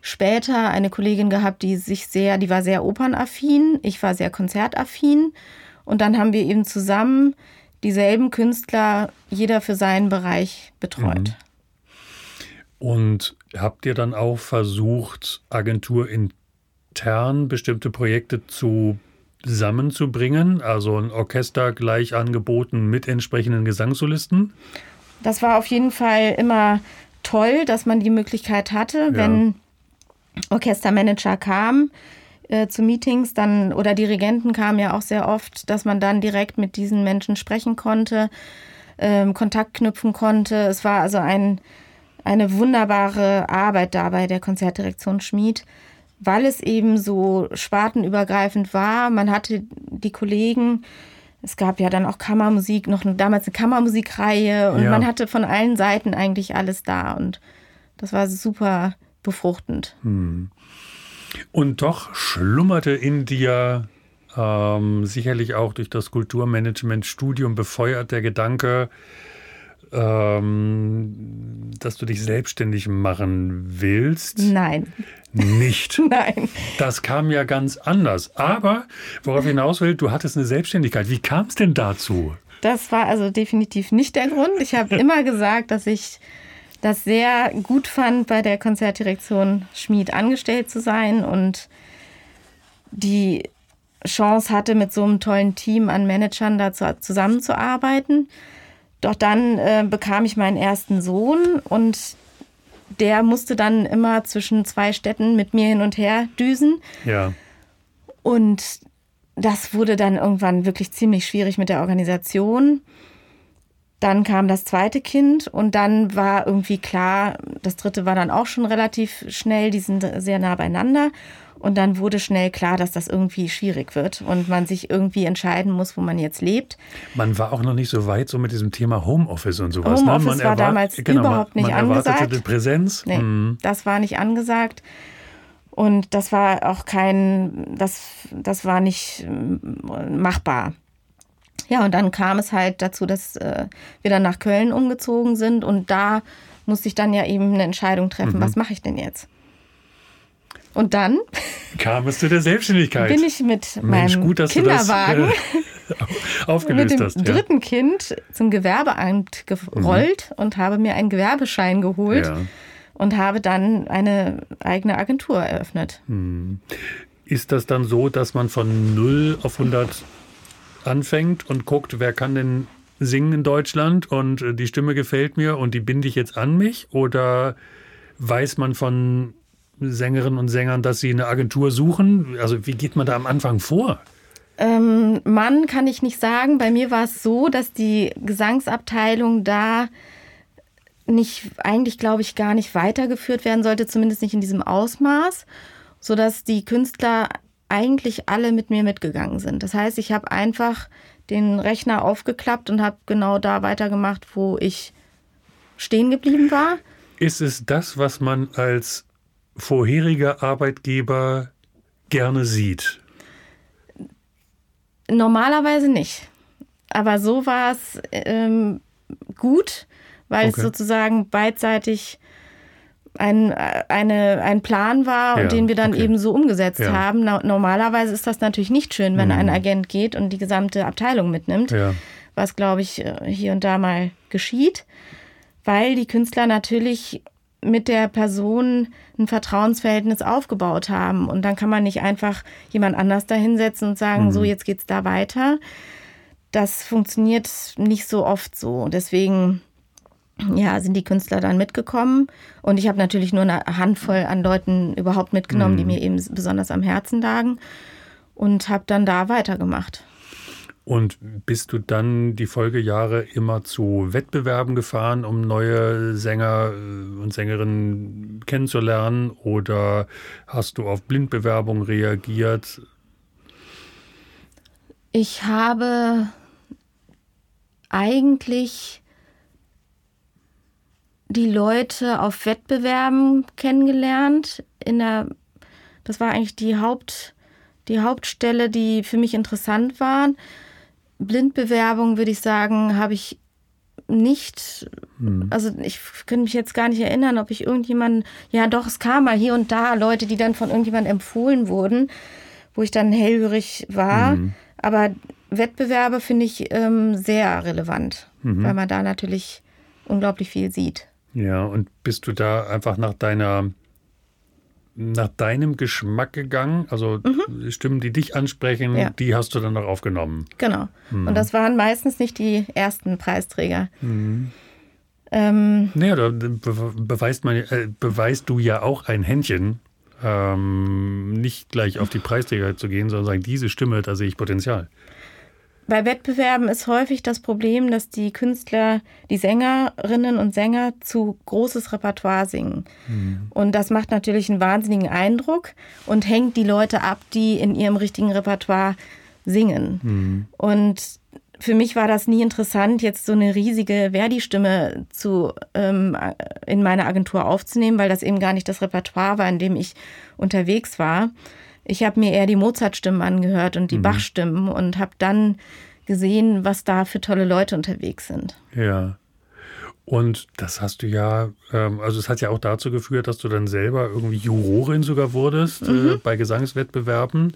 später eine Kollegin gehabt, die sich sehr, die war sehr opernaffin, ich war sehr konzertaffin. Und dann haben wir eben zusammen dieselben Künstler, jeder für seinen Bereich betreut. Mhm. Und habt ihr dann auch versucht, agenturintern bestimmte Projekte zu zusammenzubringen, also ein Orchester gleich angeboten mit entsprechenden Gesangssolisten? Das war auf jeden Fall immer toll, dass man die Möglichkeit hatte, ja. wenn Orchestermanager kamen äh, zu Meetings, dann oder Dirigenten kamen ja auch sehr oft, dass man dann direkt mit diesen Menschen sprechen konnte, ähm, Kontakt knüpfen konnte. Es war also ein, eine wunderbare Arbeit da bei der Konzertdirektion Schmid weil es eben so spartenübergreifend war. Man hatte die Kollegen, es gab ja dann auch Kammermusik, noch damals eine Kammermusikreihe und ja. man hatte von allen Seiten eigentlich alles da und das war super befruchtend. Hm. Und doch schlummerte in dir ähm, sicherlich auch durch das Kulturmanagement-Studium befeuert der Gedanke, ähm, dass du dich selbstständig machen willst. Nein. Nicht. Nein. Das kam ja ganz anders. Aber worauf ich hinaus will, du hattest eine Selbstständigkeit. Wie kam es denn dazu? Das war also definitiv nicht der Grund. Ich habe immer gesagt, dass ich das sehr gut fand, bei der Konzertdirektion Schmied angestellt zu sein und die Chance hatte, mit so einem tollen Team an Managern da zusammenzuarbeiten. Doch dann äh, bekam ich meinen ersten Sohn und der musste dann immer zwischen zwei Städten mit mir hin und her düsen. Ja. Und das wurde dann irgendwann wirklich ziemlich schwierig mit der Organisation. Dann kam das zweite Kind und dann war irgendwie klar, das dritte war dann auch schon relativ schnell, die sind sehr nah beieinander. Und dann wurde schnell klar, dass das irgendwie schwierig wird und man sich irgendwie entscheiden muss, wo man jetzt lebt. Man war auch noch nicht so weit so mit diesem Thema Homeoffice und sowas. Ne? Homeoffice ne? war damals genau, überhaupt nicht man, man angesagt. Die Präsenz. Nee, mhm. Das war nicht angesagt. Und das war auch kein, das, das war nicht machbar. Ja, und dann kam es halt dazu, dass äh, wir dann nach Köln umgezogen sind und da musste ich dann ja eben eine Entscheidung treffen, mhm. was mache ich denn jetzt? Und dann kam es zu der Selbstständigkeit. Bin ich mit Mensch, meinem gut, Kinderwagen das, äh, mit dem hast, ja. dritten Kind zum Gewerbeamt gerollt mhm. und habe mir einen Gewerbeschein geholt ja. und habe dann eine eigene Agentur eröffnet. Mhm. Ist das dann so, dass man von 0 auf 100 anfängt und guckt, wer kann denn singen in Deutschland und äh, die Stimme gefällt mir und die binde ich jetzt an mich? Oder weiß man von Sängerinnen und Sängern, dass sie eine Agentur suchen? Also wie geht man da am Anfang vor? Ähm, Mann kann ich nicht sagen. Bei mir war es so, dass die Gesangsabteilung da nicht, eigentlich glaube ich, gar nicht weitergeführt werden sollte, zumindest nicht in diesem Ausmaß, sodass die Künstler eigentlich alle mit mir mitgegangen sind. Das heißt, ich habe einfach den Rechner aufgeklappt und habe genau da weitergemacht, wo ich stehen geblieben war. Ist es das, was man als vorheriger Arbeitgeber gerne sieht? Normalerweise nicht. Aber so war es ähm, gut, weil okay. es sozusagen beidseitig ein, eine, ein Plan war ja, und den wir dann okay. eben so umgesetzt ja. haben. Na, normalerweise ist das natürlich nicht schön, wenn mhm. ein Agent geht und die gesamte Abteilung mitnimmt, ja. was, glaube ich, äh, hier und da mal geschieht, weil die Künstler natürlich mit der Person ein Vertrauensverhältnis aufgebaut haben. Und dann kann man nicht einfach jemand anders da hinsetzen und sagen, mhm. so, jetzt geht's da weiter. Das funktioniert nicht so oft so. Deswegen ja, sind die Künstler dann mitgekommen. Und ich habe natürlich nur eine Handvoll an Leuten überhaupt mitgenommen, mhm. die mir eben besonders am Herzen lagen. Und habe dann da weitergemacht. Und bist du dann die Folgejahre immer zu Wettbewerben gefahren, um neue Sänger äh, und Sängerinnen kennenzulernen? Oder hast du auf Blindbewerbung reagiert? Ich habe eigentlich die Leute auf Wettbewerben kennengelernt. In der, das war eigentlich die, Haupt, die Hauptstelle, die für mich interessant waren. Blindbewerbung, würde ich sagen, habe ich nicht, hm. also ich könnte mich jetzt gar nicht erinnern, ob ich irgendjemanden, ja doch, es kam mal hier und da Leute, die dann von irgendjemandem empfohlen wurden, wo ich dann hellhörig war. Hm. Aber Wettbewerbe finde ich ähm, sehr relevant, mhm. weil man da natürlich unglaublich viel sieht. Ja, und bist du da einfach nach deiner nach deinem Geschmack gegangen? Also mhm. Stimmen, die dich ansprechen, ja. die hast du dann noch aufgenommen. Genau. Mhm. Und das waren meistens nicht die ersten Preisträger. Mhm. Ähm, naja, da beweist, man, äh, beweist du ja auch ein Händchen, ähm, nicht gleich auf die Preisträger zu gehen, sondern sagen, diese Stimme, da sehe ich Potenzial. Bei Wettbewerben ist häufig das Problem, dass die Künstler, die Sängerinnen und Sänger zu großes Repertoire singen. Mhm. Und das macht natürlich einen wahnsinnigen Eindruck und hängt die Leute ab, die in ihrem richtigen Repertoire singen. Mhm. Und für mich war das nie interessant, jetzt so eine riesige Verdi-Stimme zu, ähm, in meine Agentur aufzunehmen, weil das eben gar nicht das Repertoire war, in dem ich unterwegs war. Ich habe mir eher die Mozart-Stimmen angehört und die mhm. Bach-Stimmen und habe dann gesehen, was da für tolle Leute unterwegs sind. Ja. Und das hast du ja, ähm, also es hat ja auch dazu geführt, dass du dann selber irgendwie Jurorin sogar wurdest äh, mhm. äh, bei Gesangswettbewerben.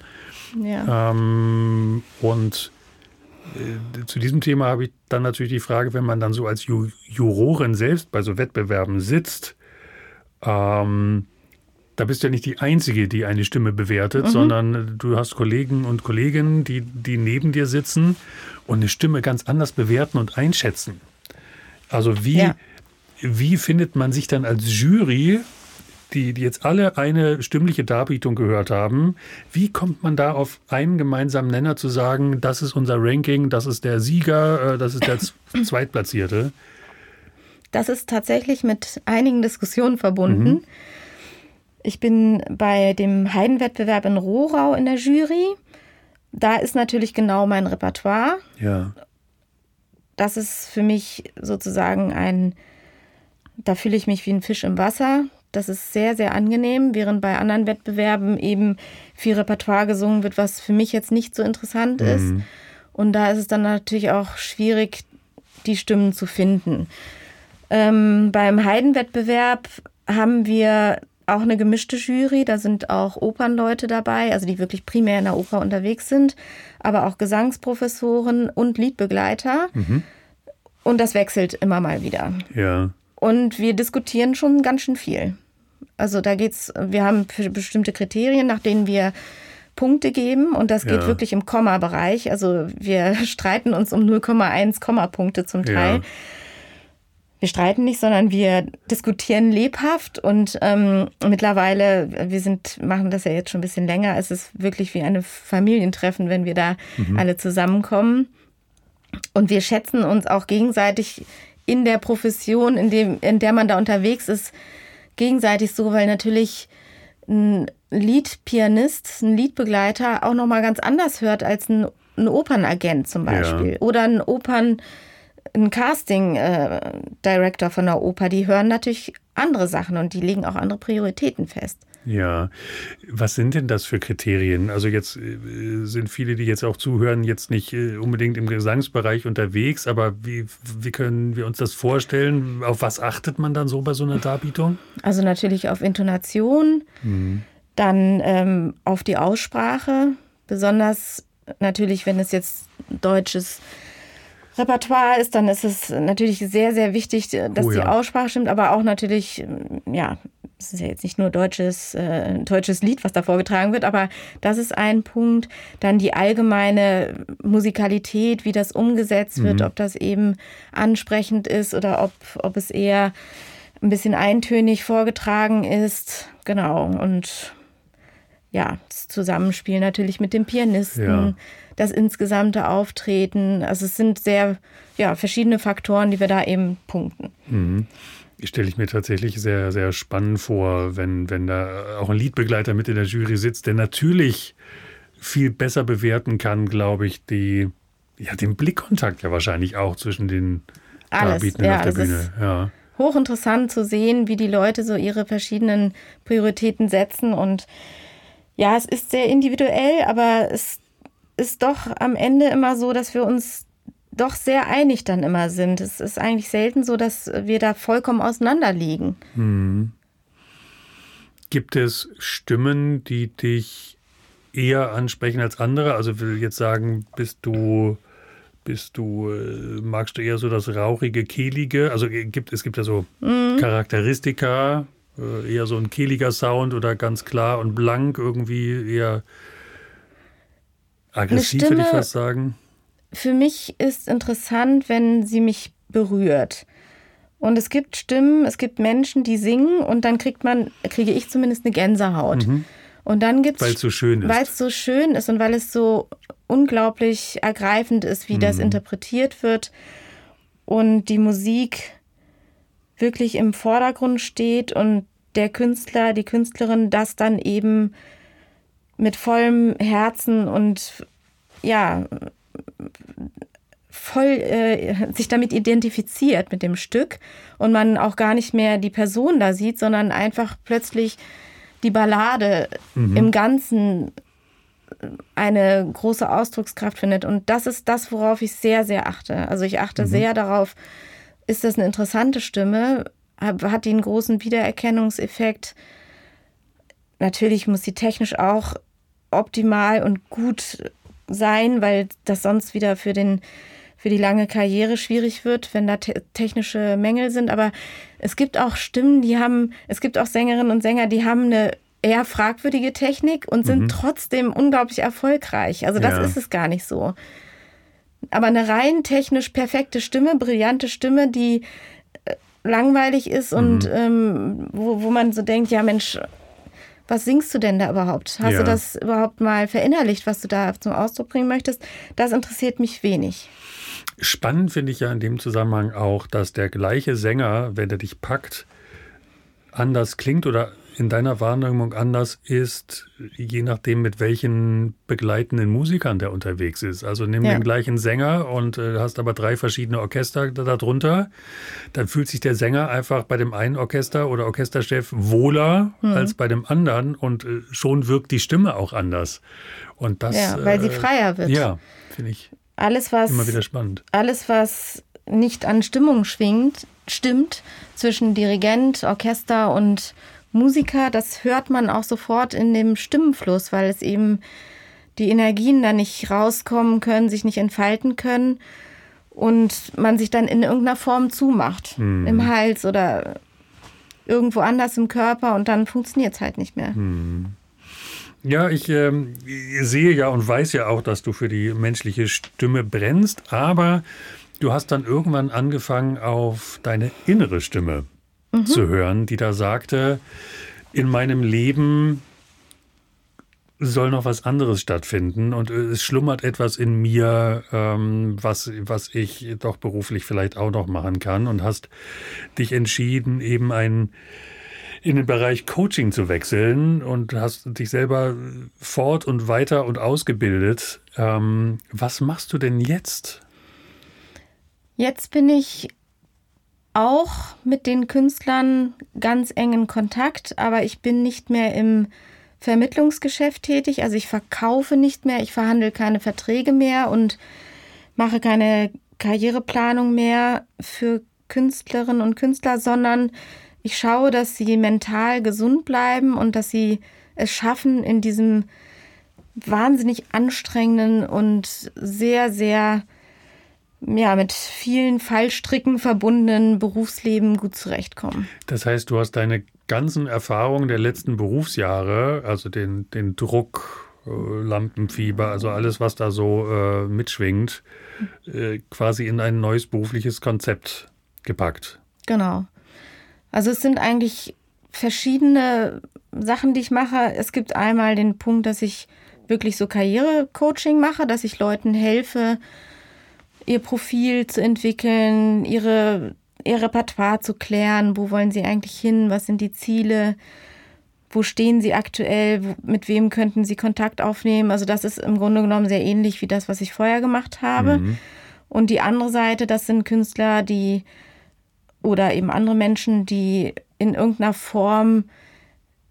Ja. Ähm, und äh, zu diesem Thema habe ich dann natürlich die Frage, wenn man dann so als Ju Jurorin selbst bei so Wettbewerben sitzt, ähm, da bist du ja nicht die Einzige, die eine Stimme bewertet, mhm. sondern du hast Kollegen und Kolleginnen, die, die neben dir sitzen und eine Stimme ganz anders bewerten und einschätzen. Also wie, ja. wie findet man sich dann als Jury, die, die jetzt alle eine stimmliche Darbietung gehört haben, wie kommt man da auf einen gemeinsamen Nenner zu sagen, das ist unser Ranking, das ist der Sieger, äh, das ist der Zweitplatzierte? Das ist tatsächlich mit einigen Diskussionen verbunden. Mhm Ich bin bei dem Heidenwettbewerb in Rohrau in der Jury. Da ist natürlich genau mein Repertoire. Ja. Das ist für mich sozusagen ein, da fühle ich mich wie ein Fisch im Wasser. Das ist sehr, sehr angenehm, während bei anderen Wettbewerben eben viel Repertoire gesungen wird, was für mich jetzt nicht so interessant mhm. ist. Und da ist es dann natürlich auch schwierig, die Stimmen zu finden. Ähm, beim Heidenwettbewerb haben wir auch eine gemischte Jury. Da sind auch Opernleute dabei, also die wirklich primär in der Oper unterwegs sind, aber auch Gesangsprofessoren und Liedbegleiter. Mhm. Und das wechselt immer mal wieder. Ja. Und wir diskutieren schon ganz schön viel. Also da geht's, wir haben bestimmte Kriterien, nach denen wir Punkte geben und das geht ja. wirklich im Komma-Bereich. Also wir streiten uns um 0,1 Kommapunkte zum Teil. Ja wir streiten nicht, sondern wir diskutieren lebhaft und ähm, mittlerweile, wir sind, machen das ja jetzt schon ein bisschen länger, es ist wirklich wie eine Familientreffen, wenn wir da mhm. alle zusammenkommen. Und wir schätzen uns auch gegenseitig in der Profession, in, dem, in der man da unterwegs ist, gegenseitig so, weil natürlich ein Liedpianist, ein Liedbegleiter auch nochmal ganz anders hört als ein, ein Opernagent zum Beispiel. Ja. Oder ein Opern ein Casting-Director äh, von der Oper, die hören natürlich andere Sachen und die legen auch andere Prioritäten fest. Ja, was sind denn das für Kriterien? Also jetzt äh, sind viele, die jetzt auch zuhören, jetzt nicht äh, unbedingt im Gesangsbereich unterwegs, aber wie, wie können wir uns das vorstellen? Auf was achtet man dann so bei so einer Darbietung? Also natürlich auf Intonation, mhm. dann ähm, auf die Aussprache, besonders natürlich, wenn es jetzt deutsches Repertoire ist, dann ist es natürlich sehr, sehr wichtig, dass oh, ja. die Aussprache stimmt, aber auch natürlich, ja, es ist ja jetzt nicht nur deutsches, äh, deutsches Lied, was da vorgetragen wird, aber das ist ein Punkt. Dann die allgemeine Musikalität, wie das umgesetzt wird, mhm. ob das eben ansprechend ist oder ob, ob es eher ein bisschen eintönig vorgetragen ist. Genau. Und ja, das Zusammenspiel natürlich mit dem Pianisten. Ja das insgesamte Auftreten. Also es sind sehr ja, verschiedene Faktoren, die wir da eben punkten. Mhm. Stelle ich mir tatsächlich sehr, sehr spannend vor, wenn, wenn da auch ein Liedbegleiter mit in der Jury sitzt, der natürlich viel besser bewerten kann, glaube ich, die, ja, den Blickkontakt ja wahrscheinlich auch zwischen den Alles, Darbietenden ja, auf der Bühne. Ja. Hochinteressant zu sehen, wie die Leute so ihre verschiedenen Prioritäten setzen und ja, es ist sehr individuell, aber es ist doch am Ende immer so, dass wir uns doch sehr einig dann immer sind. Es ist eigentlich selten so, dass wir da vollkommen auseinander liegen. Hm. Gibt es Stimmen, die dich eher ansprechen als andere? Also will jetzt sagen, bist du bist du äh, magst du eher so das rauchige, kehlige? Also gibt es gibt ja so mhm. Charakteristika, äh, eher so ein kehliger Sound oder ganz klar und blank irgendwie eher Aggressiv würde ich fast sagen. Für mich ist interessant, wenn sie mich berührt. Und es gibt Stimmen, es gibt Menschen, die singen und dann kriegt man, kriege ich zumindest eine Gänsehaut. Mhm. Und dann gibt's weil es so schön ist. Weil es so schön ist und weil es so unglaublich ergreifend ist, wie mhm. das interpretiert wird und die Musik wirklich im Vordergrund steht und der Künstler, die Künstlerin das dann eben mit vollem Herzen und ja, voll äh, sich damit identifiziert mit dem Stück und man auch gar nicht mehr die Person da sieht, sondern einfach plötzlich die Ballade mhm. im Ganzen eine große Ausdruckskraft findet. Und das ist das, worauf ich sehr, sehr achte. Also ich achte mhm. sehr darauf, ist das eine interessante Stimme? Hat die einen großen Wiedererkennungseffekt? Natürlich muss sie technisch auch optimal und gut sein, weil das sonst wieder für den für die lange Karriere schwierig wird, wenn da te technische Mängel sind. Aber es gibt auch Stimmen, die haben, es gibt auch Sängerinnen und Sänger, die haben eine eher fragwürdige Technik und sind mhm. trotzdem unglaublich erfolgreich. Also das ja. ist es gar nicht so. Aber eine rein technisch perfekte Stimme, brillante Stimme, die äh, langweilig ist mhm. und ähm, wo, wo man so denkt, ja Mensch, was singst du denn da überhaupt? Hast ja. du das überhaupt mal verinnerlicht, was du da zum Ausdruck bringen möchtest? Das interessiert mich wenig. Spannend finde ich ja in dem Zusammenhang auch, dass der gleiche Sänger, wenn er dich packt, anders klingt oder in deiner Wahrnehmung anders ist, je nachdem, mit welchen begleitenden Musikern der unterwegs ist. Also nimm ja. den gleichen Sänger und äh, hast aber drei verschiedene Orchester darunter, dann fühlt sich der Sänger einfach bei dem einen Orchester oder Orchesterchef wohler hm. als bei dem anderen und äh, schon wirkt die Stimme auch anders. Und das, ja, weil sie äh, freier wird. Ja, finde ich. Alles, was, immer wieder spannend. Alles, was nicht an Stimmung schwingt, stimmt zwischen Dirigent, Orchester und Musiker, das hört man auch sofort in dem Stimmenfluss, weil es eben die Energien da nicht rauskommen können, sich nicht entfalten können und man sich dann in irgendeiner Form zumacht, hm. im Hals oder irgendwo anders im Körper und dann funktioniert es halt nicht mehr. Hm. Ja, ich äh, sehe ja und weiß ja auch, dass du für die menschliche Stimme brennst, aber Du hast dann irgendwann angefangen, auf deine innere Stimme mhm. zu hören, die da sagte, in meinem Leben soll noch was anderes stattfinden und es schlummert etwas in mir, ähm, was, was ich doch beruflich vielleicht auch noch machen kann und hast dich entschieden, eben ein in den Bereich Coaching zu wechseln und hast dich selber fort und weiter und ausgebildet. Ähm, was machst du denn jetzt? Jetzt bin ich auch mit den Künstlern ganz eng in Kontakt, aber ich bin nicht mehr im Vermittlungsgeschäft tätig. Also ich verkaufe nicht mehr, ich verhandle keine Verträge mehr und mache keine Karriereplanung mehr für Künstlerinnen und Künstler, sondern ich schaue, dass sie mental gesund bleiben und dass sie es schaffen, in diesem wahnsinnig anstrengenden und sehr, sehr ja, mit vielen Fallstricken verbundenen Berufsleben gut zurechtkommen. Das heißt, du hast deine ganzen Erfahrungen der letzten Berufsjahre, also den, den Druck, äh, Lampenfieber, also alles, was da so äh, mitschwingt, äh, quasi in ein neues berufliches Konzept gepackt. Genau. Also es sind eigentlich verschiedene Sachen, die ich mache. Es gibt einmal den Punkt, dass ich wirklich so Karrierecoaching mache, dass ich Leuten helfe, ihr Profil zu entwickeln, ihre, ihr Repertoire zu klären, wo wollen sie eigentlich hin, was sind die Ziele, wo stehen sie aktuell, mit wem könnten sie Kontakt aufnehmen. Also das ist im Grunde genommen sehr ähnlich wie das, was ich vorher gemacht habe. Mhm. Und die andere Seite, das sind Künstler, die oder eben andere Menschen, die in irgendeiner Form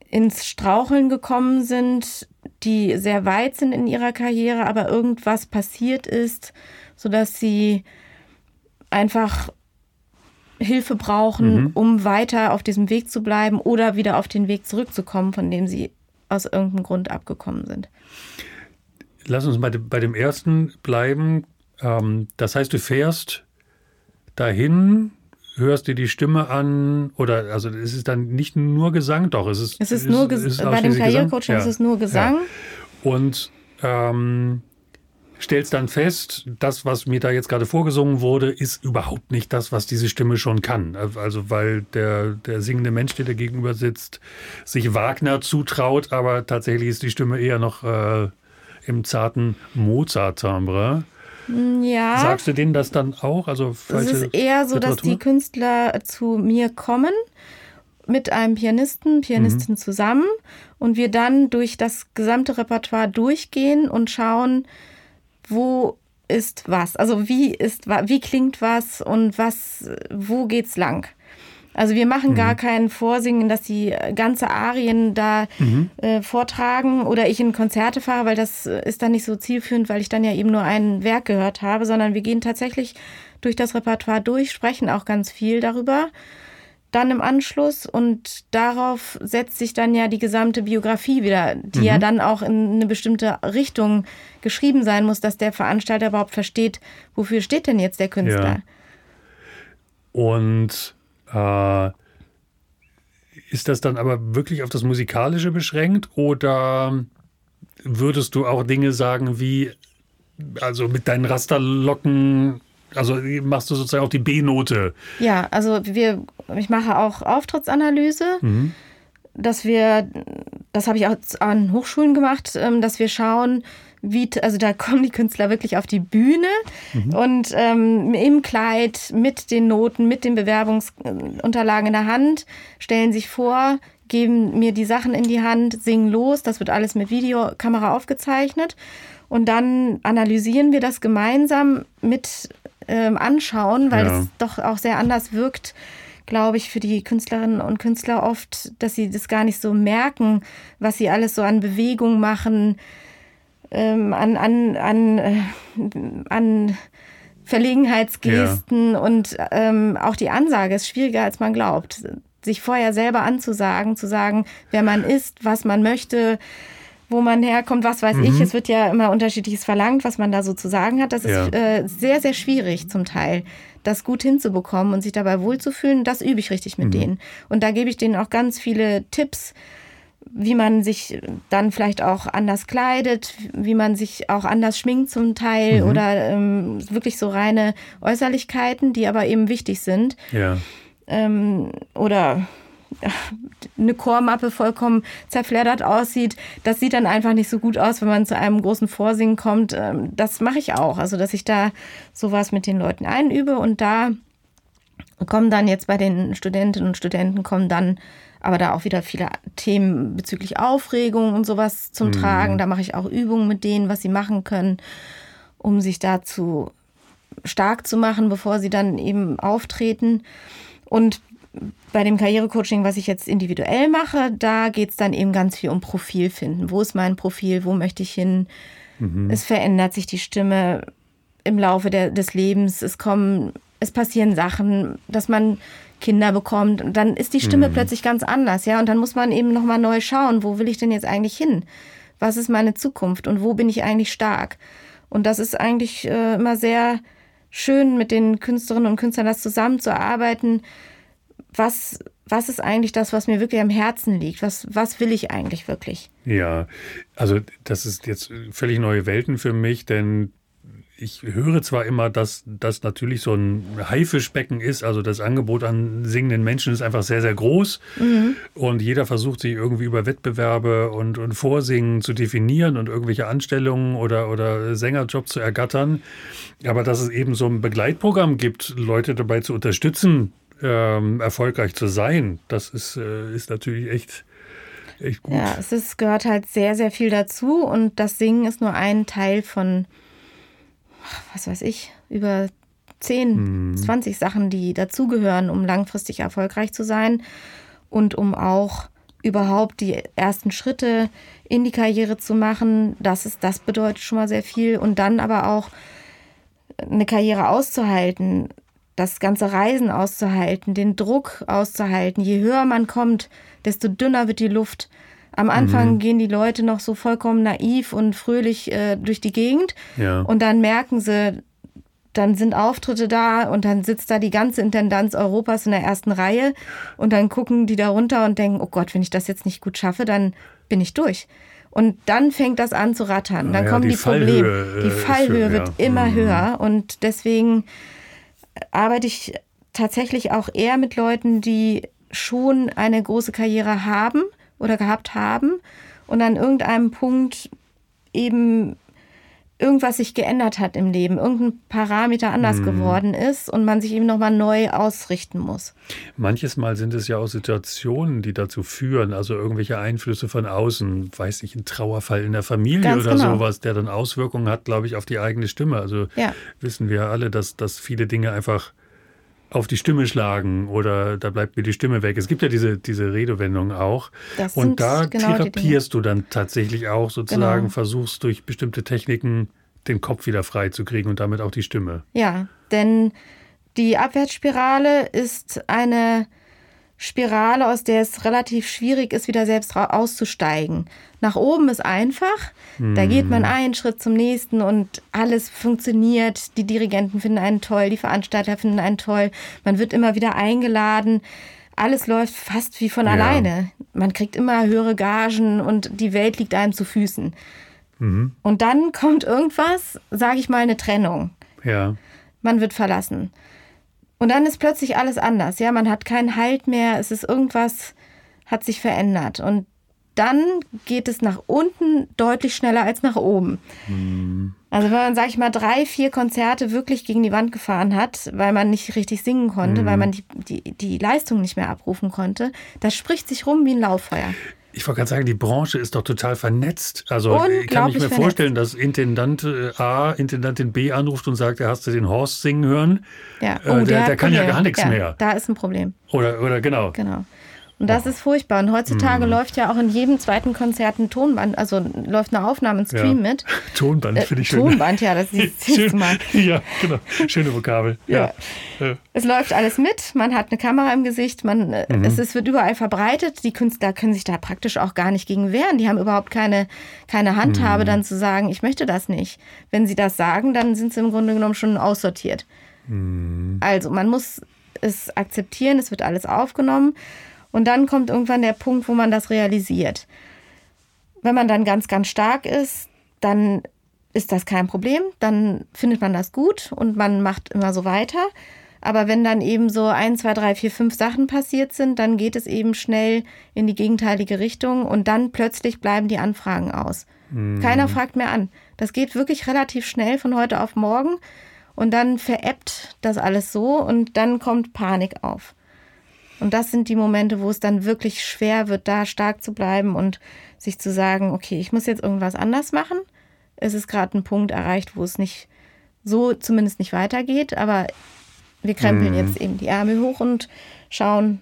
ins Straucheln gekommen sind, die sehr weit sind in ihrer Karriere, aber irgendwas passiert ist, sodass sie einfach Hilfe brauchen, mhm. um weiter auf diesem Weg zu bleiben oder wieder auf den Weg zurückzukommen, von dem sie aus irgendeinem Grund abgekommen sind. Lass uns bei dem, bei dem ersten bleiben. Ähm, das heißt, du fährst dahin, hörst dir die Stimme an oder also es ist dann nicht nur Gesang, doch es ist es ist nur ist, ist bei dem Karrierecoaching ja. ist es nur Gesang ja. und ähm, stellst dann fest, das, was mir da jetzt gerade vorgesungen wurde, ist überhaupt nicht das, was diese Stimme schon kann. Also weil der, der singende Mensch, der da gegenüber sitzt, sich Wagner zutraut, aber tatsächlich ist die Stimme eher noch äh, im zarten Mozart-Timbre. Ja. Sagst du denen das dann auch? Also es ist eher so, Literatur? dass die Künstler zu mir kommen mit einem Pianisten, Pianistin mhm. zusammen und wir dann durch das gesamte Repertoire durchgehen und schauen, wo ist was? Also wie ist wie klingt was und was wo geht's lang? Also wir machen mhm. gar kein Vorsingen, dass die ganze Arien da mhm. äh, vortragen oder ich in Konzerte fahre, weil das ist dann nicht so zielführend, weil ich dann ja eben nur ein Werk gehört habe, sondern wir gehen tatsächlich durch das Repertoire durch, sprechen auch ganz viel darüber dann im Anschluss und darauf setzt sich dann ja die gesamte Biografie wieder, die mhm. ja dann auch in eine bestimmte Richtung geschrieben sein muss, dass der Veranstalter überhaupt versteht, wofür steht denn jetzt der Künstler. Ja. Und äh, ist das dann aber wirklich auf das Musikalische beschränkt oder würdest du auch Dinge sagen wie, also mit deinen Rasterlocken also machst du sozusagen auch die B-Note. Ja, also wir, ich mache auch Auftrittsanalyse, mhm. dass wir, das habe ich auch an Hochschulen gemacht, ähm, dass wir schauen, wie, also da kommen die Künstler wirklich auf die Bühne mhm. und ähm, im Kleid mit den Noten, mit den Bewerbungsunterlagen in der Hand, stellen sich vor, geben mir die Sachen in die Hand, singen los. Das wird alles mit Videokamera aufgezeichnet. Und dann analysieren wir das gemeinsam mit ähm, anschauen, weil ja. es doch auch sehr anders wirkt, glaube ich, für die Künstlerinnen und Künstler oft, dass sie das gar nicht so merken, was sie alles so an Bewegung machen, ähm, an, an, an, äh, an Verlegenheitsgesten ja. und ähm, auch die Ansage ist schwieriger, als man glaubt. Sich vorher selber anzusagen, zu sagen, wer man ist, was man möchte, wo man herkommt, was weiß mhm. ich. Es wird ja immer unterschiedliches verlangt, was man da so zu sagen hat. Das ja. ist äh, sehr, sehr schwierig zum Teil, das gut hinzubekommen und sich dabei wohlzufühlen. Das übe ich richtig mit mhm. denen. Und da gebe ich denen auch ganz viele Tipps, wie man sich dann vielleicht auch anders kleidet, wie man sich auch anders schminkt zum Teil mhm. oder ähm, wirklich so reine Äußerlichkeiten, die aber eben wichtig sind. Ja. Ähm, oder eine Chormappe vollkommen zerfleddert aussieht, das sieht dann einfach nicht so gut aus, wenn man zu einem großen Vorsingen kommt. Ähm, das mache ich auch, also dass ich da sowas mit den Leuten einübe und da kommen dann jetzt bei den Studentinnen und Studenten kommen dann aber da auch wieder viele Themen bezüglich Aufregung und sowas zum mhm. Tragen. Da mache ich auch Übungen mit denen, was sie machen können, um sich dazu stark zu machen, bevor sie dann eben auftreten. Und bei dem Karrierecoaching, was ich jetzt individuell mache, da geht es dann eben ganz viel um Profil finden. Wo ist mein Profil? Wo möchte ich hin? Mhm. Es verändert sich die Stimme im Laufe der, des Lebens. Es kommen, es passieren Sachen, dass man Kinder bekommt. Und dann ist die Stimme mhm. plötzlich ganz anders, ja. Und dann muss man eben nochmal neu schauen, wo will ich denn jetzt eigentlich hin? Was ist meine Zukunft und wo bin ich eigentlich stark? Und das ist eigentlich äh, immer sehr schön, mit den Künstlerinnen und Künstlern das zusammenzuarbeiten was, was ist eigentlich das, was mir wirklich am Herzen liegt? Was, was will ich eigentlich wirklich? Ja, also das ist jetzt völlig neue Welten für mich, denn ich höre zwar immer, dass das natürlich so ein Haifischbecken ist, also das Angebot an singenden Menschen ist einfach sehr, sehr groß mhm. und jeder versucht sich irgendwie über Wettbewerbe und, und Vorsingen zu definieren und irgendwelche Anstellungen oder, oder Sängerjobs zu ergattern. Aber dass es eben so ein Begleitprogramm gibt, Leute dabei zu unterstützen, ähm, erfolgreich zu sein, das ist, äh, ist natürlich echt, echt gut. Ja, es ist, gehört halt sehr, sehr viel dazu und das Singen ist nur ein Teil von, was weiß ich, über 10, hm. 20 Sachen, die dazugehören, um langfristig erfolgreich zu sein und um auch überhaupt die ersten Schritte in die Karriere zu machen. Das ist, das bedeutet schon mal sehr viel. Und dann aber auch eine Karriere auszuhalten, das ganze Reisen auszuhalten, den Druck auszuhalten. Je höher man kommt, desto dünner wird die Luft. Am Anfang mhm. gehen die Leute noch so vollkommen naiv und fröhlich äh, durch die Gegend. Ja. Und dann merken sie, dann sind Auftritte da und dann sitzt da die ganze Intendanz Europas in der ersten Reihe. Und dann gucken die da runter und denken, oh Gott, wenn ich das jetzt nicht gut schaffe, dann bin ich durch. Und dann fängt das an zu rattern. Dann ja, kommen die, die Probleme. Die Fallhöhe wird ja. immer mhm. höher. Und deswegen arbeite ich tatsächlich auch eher mit Leuten, die schon eine große Karriere haben oder gehabt haben und an irgendeinem Punkt eben irgendwas sich geändert hat im Leben, irgendein Parameter anders mhm. geworden ist und man sich eben nochmal neu ausrichten muss. Manches Mal sind es ja auch Situationen, die dazu führen, also irgendwelche Einflüsse von außen, weiß ich, ein Trauerfall in der Familie Ganz oder genau. sowas, der dann Auswirkungen hat, glaube ich, auf die eigene Stimme. Also ja. wissen wir alle, dass, dass viele Dinge einfach auf die Stimme schlagen oder da bleibt mir die Stimme weg. Es gibt ja diese, diese Redewendung auch. Das und da genau therapierst du dann tatsächlich auch sozusagen, genau. versuchst durch bestimmte Techniken den Kopf wieder frei zu kriegen und damit auch die Stimme. Ja, denn die Abwärtsspirale ist eine Spirale, aus der es relativ schwierig ist, wieder selbst auszusteigen. Nach oben ist einfach, mm. da geht man einen Schritt zum nächsten und alles funktioniert. Die Dirigenten finden einen toll, die Veranstalter finden einen toll, man wird immer wieder eingeladen. Alles läuft fast wie von ja. alleine. Man kriegt immer höhere Gagen und die Welt liegt einem zu Füßen. Mhm. Und dann kommt irgendwas, sage ich mal, eine Trennung. Ja. Man wird verlassen. Und dann ist plötzlich alles anders. Ja, man hat keinen Halt mehr. Es ist irgendwas, hat sich verändert. Und dann geht es nach unten deutlich schneller als nach oben. Mhm. Also wenn man, sag ich mal, drei, vier Konzerte wirklich gegen die Wand gefahren hat, weil man nicht richtig singen konnte, mhm. weil man die, die, die Leistung nicht mehr abrufen konnte, das spricht sich rum wie ein Lauffeuer. Ich wollte gerade sagen, die Branche ist doch total vernetzt. Also ich kann ich mir vernetzt. vorstellen, dass Intendant äh, A Intendantin B anruft und sagt, hast du den Horst singen hören? Ja, oh, äh, der, der, der kann ja gar nichts ja, mehr. Da ist ein Problem. Oder, oder genau. Genau. Und das oh. ist furchtbar. Und heutzutage mhm. läuft ja auch in jedem zweiten Konzert ein Tonband, also läuft eine Aufnahme, ein Stream ja. mit. Tonband, finde ich schön. Tonband, ja, das ist Schön, Mal. Ja, genau. Schöne Vokabel. Ja. ja. Es läuft alles mit, man hat eine Kamera im Gesicht, man, äh, mhm. es, es, wird überall verbreitet. Die Künstler können sich da praktisch auch gar nicht gegen wehren. Die haben überhaupt keine, keine Handhabe, mhm. dann zu sagen, ich möchte das nicht. Wenn sie das sagen, dann sind sie im Grunde genommen schon aussortiert. Mhm. Also man muss es akzeptieren, es wird alles aufgenommen. Und dann kommt irgendwann der Punkt, wo man das realisiert. Wenn man dann ganz, ganz stark ist, dann ist das kein Problem. Dann findet man das gut und man macht immer so weiter. Aber wenn dann eben so ein, zwei, drei, vier, fünf Sachen passiert sind, dann geht es eben schnell in die gegenteilige Richtung und dann plötzlich bleiben die Anfragen aus. Mhm. Keiner fragt mehr an. Das geht wirklich relativ schnell von heute auf morgen und dann veräppt das alles so und dann kommt Panik auf. Und das sind die Momente, wo es dann wirklich schwer wird, da stark zu bleiben und sich zu sagen, okay, ich muss jetzt irgendwas anders machen. Es ist gerade ein Punkt erreicht, wo es nicht so zumindest nicht weitergeht, aber wir krempeln mhm. jetzt eben die Ärmel hoch und schauen,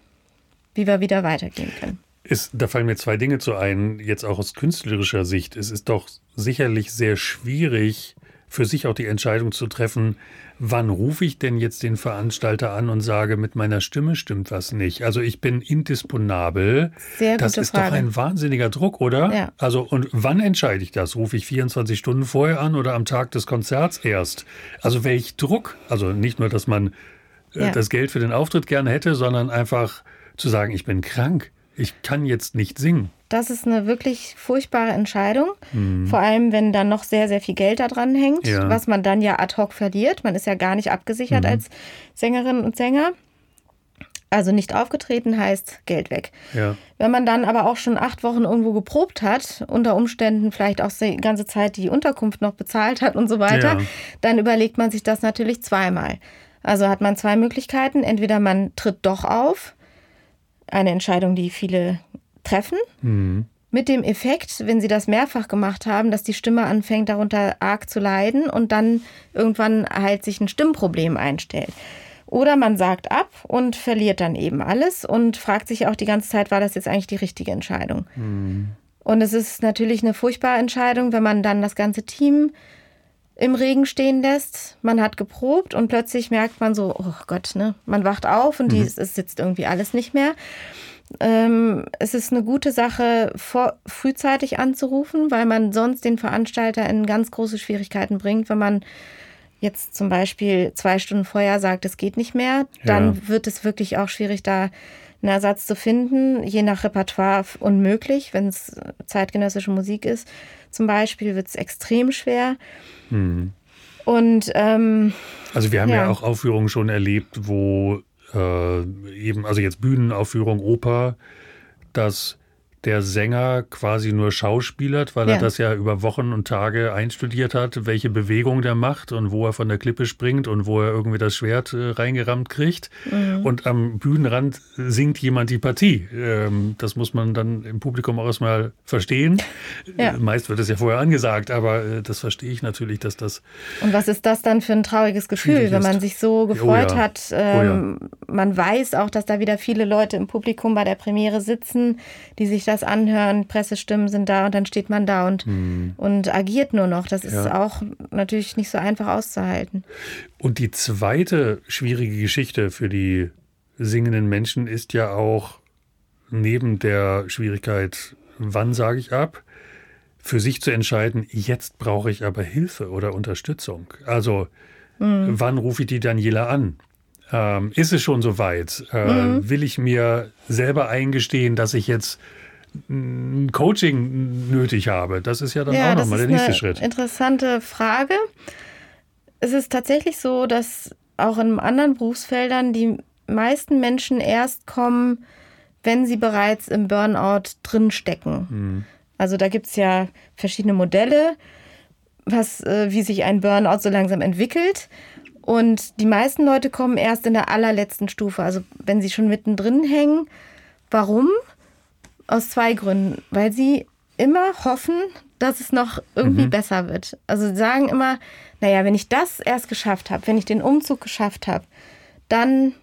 wie wir wieder weitergehen können. Ist, da fallen mir zwei Dinge zu ein, jetzt auch aus künstlerischer Sicht. Es ist doch sicherlich sehr schwierig, für sich auch die Entscheidung zu treffen, wann rufe ich denn jetzt den Veranstalter an und sage, mit meiner Stimme stimmt was nicht? Also ich bin indisponabel. Sehr das ist Frage. doch ein wahnsinniger Druck, oder? Ja. Also und wann entscheide ich das? Rufe ich 24 Stunden vorher an oder am Tag des Konzerts erst? Also welch Druck? Also nicht nur, dass man äh, ja. das Geld für den Auftritt gerne hätte, sondern einfach zu sagen, ich bin krank. Ich kann jetzt nicht singen. Das ist eine wirklich furchtbare Entscheidung. Mhm. Vor allem, wenn dann noch sehr, sehr viel Geld da dran hängt, ja. was man dann ja ad hoc verliert. Man ist ja gar nicht abgesichert mhm. als Sängerin und Sänger. Also nicht aufgetreten heißt Geld weg. Ja. Wenn man dann aber auch schon acht Wochen irgendwo geprobt hat, unter Umständen vielleicht auch die ganze Zeit die Unterkunft noch bezahlt hat und so weiter, ja. dann überlegt man sich das natürlich zweimal. Also hat man zwei Möglichkeiten. Entweder man tritt doch auf, eine Entscheidung, die viele treffen. Mhm. Mit dem Effekt, wenn sie das mehrfach gemacht haben, dass die Stimme anfängt darunter arg zu leiden und dann irgendwann halt sich ein Stimmproblem einstellt. Oder man sagt ab und verliert dann eben alles und fragt sich auch die ganze Zeit, war das jetzt eigentlich die richtige Entscheidung? Mhm. Und es ist natürlich eine furchtbare Entscheidung, wenn man dann das ganze Team im Regen stehen lässt. Man hat geprobt und plötzlich merkt man so, oh Gott, ne? Man wacht auf und mhm. die, es sitzt irgendwie alles nicht mehr. Ähm, es ist eine gute Sache, vor, frühzeitig anzurufen, weil man sonst den Veranstalter in ganz große Schwierigkeiten bringt, wenn man jetzt zum Beispiel zwei Stunden vorher sagt, es geht nicht mehr, dann ja. wird es wirklich auch schwierig, da einen Ersatz zu finden. Je nach Repertoire unmöglich, wenn es zeitgenössische Musik ist. Zum Beispiel wird es extrem schwer. Mhm. Und ähm, also wir haben ja. ja auch Aufführungen schon erlebt, wo äh, eben, also jetzt Bühnenaufführung, Oper, dass der Sänger quasi nur schauspielert, weil ja. er das ja über Wochen und Tage einstudiert hat, welche Bewegung der macht und wo er von der Klippe springt und wo er irgendwie das Schwert äh, reingerammt kriegt. Mhm. Und am Bühnenrand singt jemand die Partie. Ähm, das muss man dann im Publikum auch erstmal verstehen. Ja. Meist wird es ja vorher angesagt, aber äh, das verstehe ich natürlich, dass das. Und was ist das dann für ein trauriges Gefühl, wenn man sich so gefreut oh ja. hat? Ähm, oh man weiß auch, dass da wieder viele Leute im Publikum bei der Premiere sitzen, die sich das anhören, Pressestimmen sind da und dann steht man da und, mhm. und agiert nur noch. Das ist ja. auch natürlich nicht so einfach auszuhalten. Und die zweite schwierige Geschichte für die singenden Menschen ist ja auch neben der Schwierigkeit, wann sage ich ab, für sich zu entscheiden, jetzt brauche ich aber Hilfe oder Unterstützung. Also mhm. wann rufe ich die Daniela an? Ähm, ist es schon soweit? Äh, mhm. Will ich mir selber eingestehen, dass ich jetzt ein Coaching nötig habe? Das ist ja dann ja, auch nochmal der nächste Schritt. Interessante Frage. Es ist tatsächlich so, dass auch in anderen Berufsfeldern die meisten Menschen erst kommen, wenn sie bereits im Burnout drinstecken. Mhm. Also da gibt es ja verschiedene Modelle, was, äh, wie sich ein Burnout so langsam entwickelt. Und die meisten Leute kommen erst in der allerletzten Stufe, also wenn sie schon mittendrin hängen. Warum? Aus zwei Gründen. Weil sie immer hoffen, dass es noch irgendwie mhm. besser wird. Also sagen immer, naja, wenn ich das erst geschafft habe, wenn ich den Umzug geschafft habe, dann,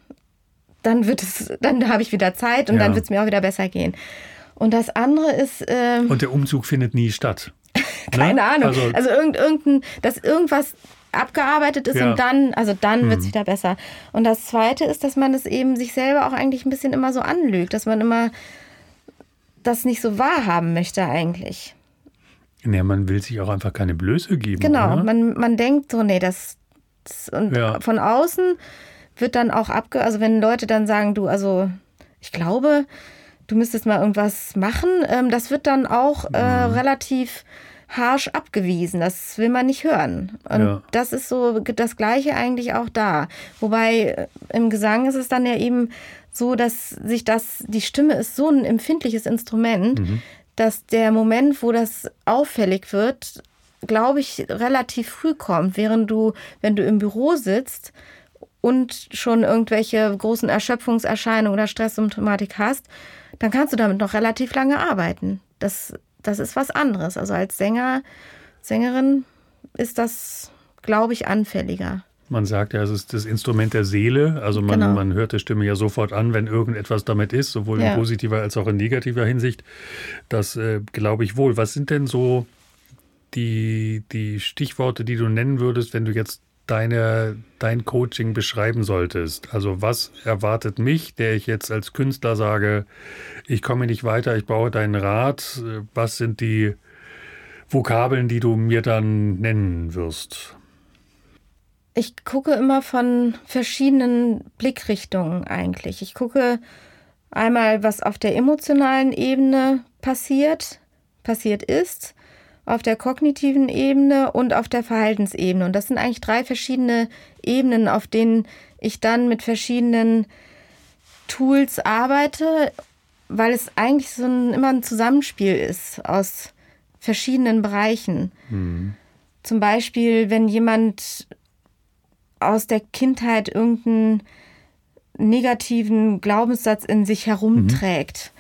dann wird es, dann habe ich wieder Zeit und ja. dann wird es mir auch wieder besser gehen. Und das andere ist. Ähm, und der Umzug findet nie statt. Keine ne? Ahnung. Also, also irgend, irgendein, dass irgendwas abgearbeitet ist ja. und dann, also dann hm. wird es wieder besser. Und das Zweite ist, dass man es eben sich selber auch eigentlich ein bisschen immer so anlügt, dass man immer das nicht so wahrhaben möchte eigentlich. Ja, man will sich auch einfach keine Blöße geben. Genau, oder? Man, man denkt so, nee, das, das und ja. von außen wird dann auch abge, also wenn Leute dann sagen, du, also ich glaube, du müsstest mal irgendwas machen, ähm, das wird dann auch äh, mhm. relativ harsch abgewiesen. Das will man nicht hören. Und ja. das ist so das Gleiche eigentlich auch da. Wobei äh, im Gesang ist es dann ja eben so, dass sich das, die Stimme ist so ein empfindliches Instrument, mhm. dass der Moment, wo das auffällig wird, glaube ich, relativ früh kommt, während du, wenn du im Büro sitzt und schon irgendwelche großen Erschöpfungserscheinungen oder Stresssymptomatik hast, dann kannst du damit noch relativ lange arbeiten. Das das ist was anderes. Also als Sänger, Sängerin ist das, glaube ich, anfälliger. Man sagt ja, es ist das Instrument der Seele. Also man, genau. man hört die Stimme ja sofort an, wenn irgendetwas damit ist, sowohl ja. in positiver als auch in negativer Hinsicht. Das äh, glaube ich wohl. Was sind denn so die, die Stichworte, die du nennen würdest, wenn du jetzt deine, dein Coaching beschreiben solltest. Also was erwartet mich, der ich jetzt als Künstler sage, ich komme nicht weiter, ich brauche deinen Rat. Was sind die Vokabeln, die du mir dann nennen wirst? Ich gucke immer von verschiedenen Blickrichtungen eigentlich. Ich gucke einmal, was auf der emotionalen Ebene passiert, passiert ist auf der kognitiven Ebene und auf der Verhaltensebene. Und das sind eigentlich drei verschiedene Ebenen, auf denen ich dann mit verschiedenen Tools arbeite, weil es eigentlich so ein, immer ein Zusammenspiel ist aus verschiedenen Bereichen. Mhm. Zum Beispiel, wenn jemand aus der Kindheit irgendeinen negativen Glaubenssatz in sich herumträgt, mhm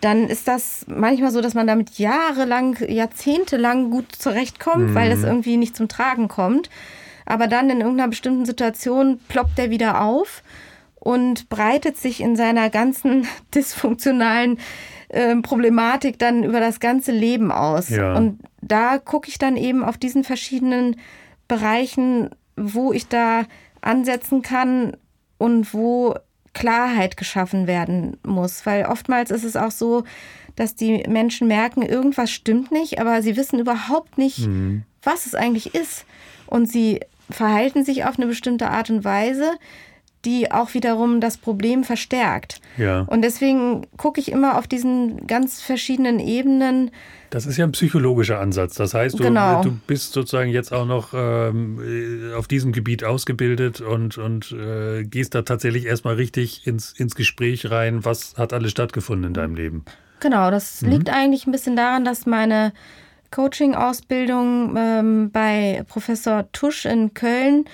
dann ist das manchmal so, dass man damit jahrelang, jahrzehntelang gut zurechtkommt, mhm. weil das irgendwie nicht zum Tragen kommt. Aber dann in irgendeiner bestimmten Situation ploppt der wieder auf und breitet sich in seiner ganzen dysfunktionalen äh, Problematik dann über das ganze Leben aus. Ja. Und da gucke ich dann eben auf diesen verschiedenen Bereichen, wo ich da ansetzen kann und wo Klarheit geschaffen werden muss. Weil oftmals ist es auch so, dass die Menschen merken, irgendwas stimmt nicht, aber sie wissen überhaupt nicht, mhm. was es eigentlich ist. Und sie verhalten sich auf eine bestimmte Art und Weise, die auch wiederum das Problem verstärkt. Ja. Und deswegen gucke ich immer auf diesen ganz verschiedenen Ebenen. Das ist ja ein psychologischer Ansatz. Das heißt, du, genau. du bist sozusagen jetzt auch noch ähm, auf diesem Gebiet ausgebildet und, und äh, gehst da tatsächlich erstmal richtig ins, ins Gespräch rein. Was hat alles stattgefunden in deinem Leben? Genau, das mhm. liegt eigentlich ein bisschen daran, dass meine Coaching-Ausbildung ähm, bei Professor Tusch in Köln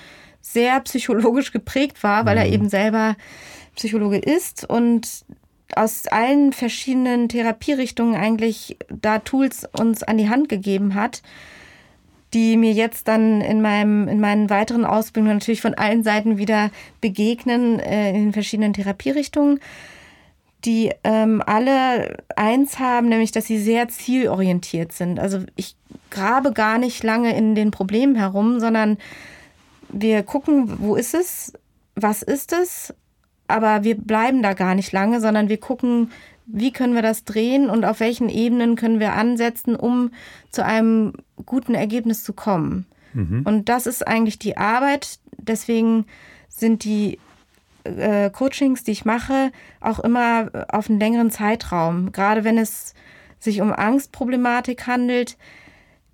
sehr psychologisch geprägt war, weil mhm. er eben selber Psychologe ist und aus allen verschiedenen Therapierichtungen eigentlich da Tools uns an die Hand gegeben hat, die mir jetzt dann in meinem in meinen weiteren Ausbildungen natürlich von allen Seiten wieder begegnen äh, in den verschiedenen Therapierichtungen, die ähm, alle eins haben, nämlich dass sie sehr zielorientiert sind. Also ich grabe gar nicht lange in den Problemen herum, sondern wir gucken, wo ist es, was ist es, aber wir bleiben da gar nicht lange, sondern wir gucken, wie können wir das drehen und auf welchen Ebenen können wir ansetzen, um zu einem guten Ergebnis zu kommen. Mhm. Und das ist eigentlich die Arbeit. Deswegen sind die äh, Coachings, die ich mache, auch immer auf einen längeren Zeitraum. Gerade wenn es sich um Angstproblematik handelt,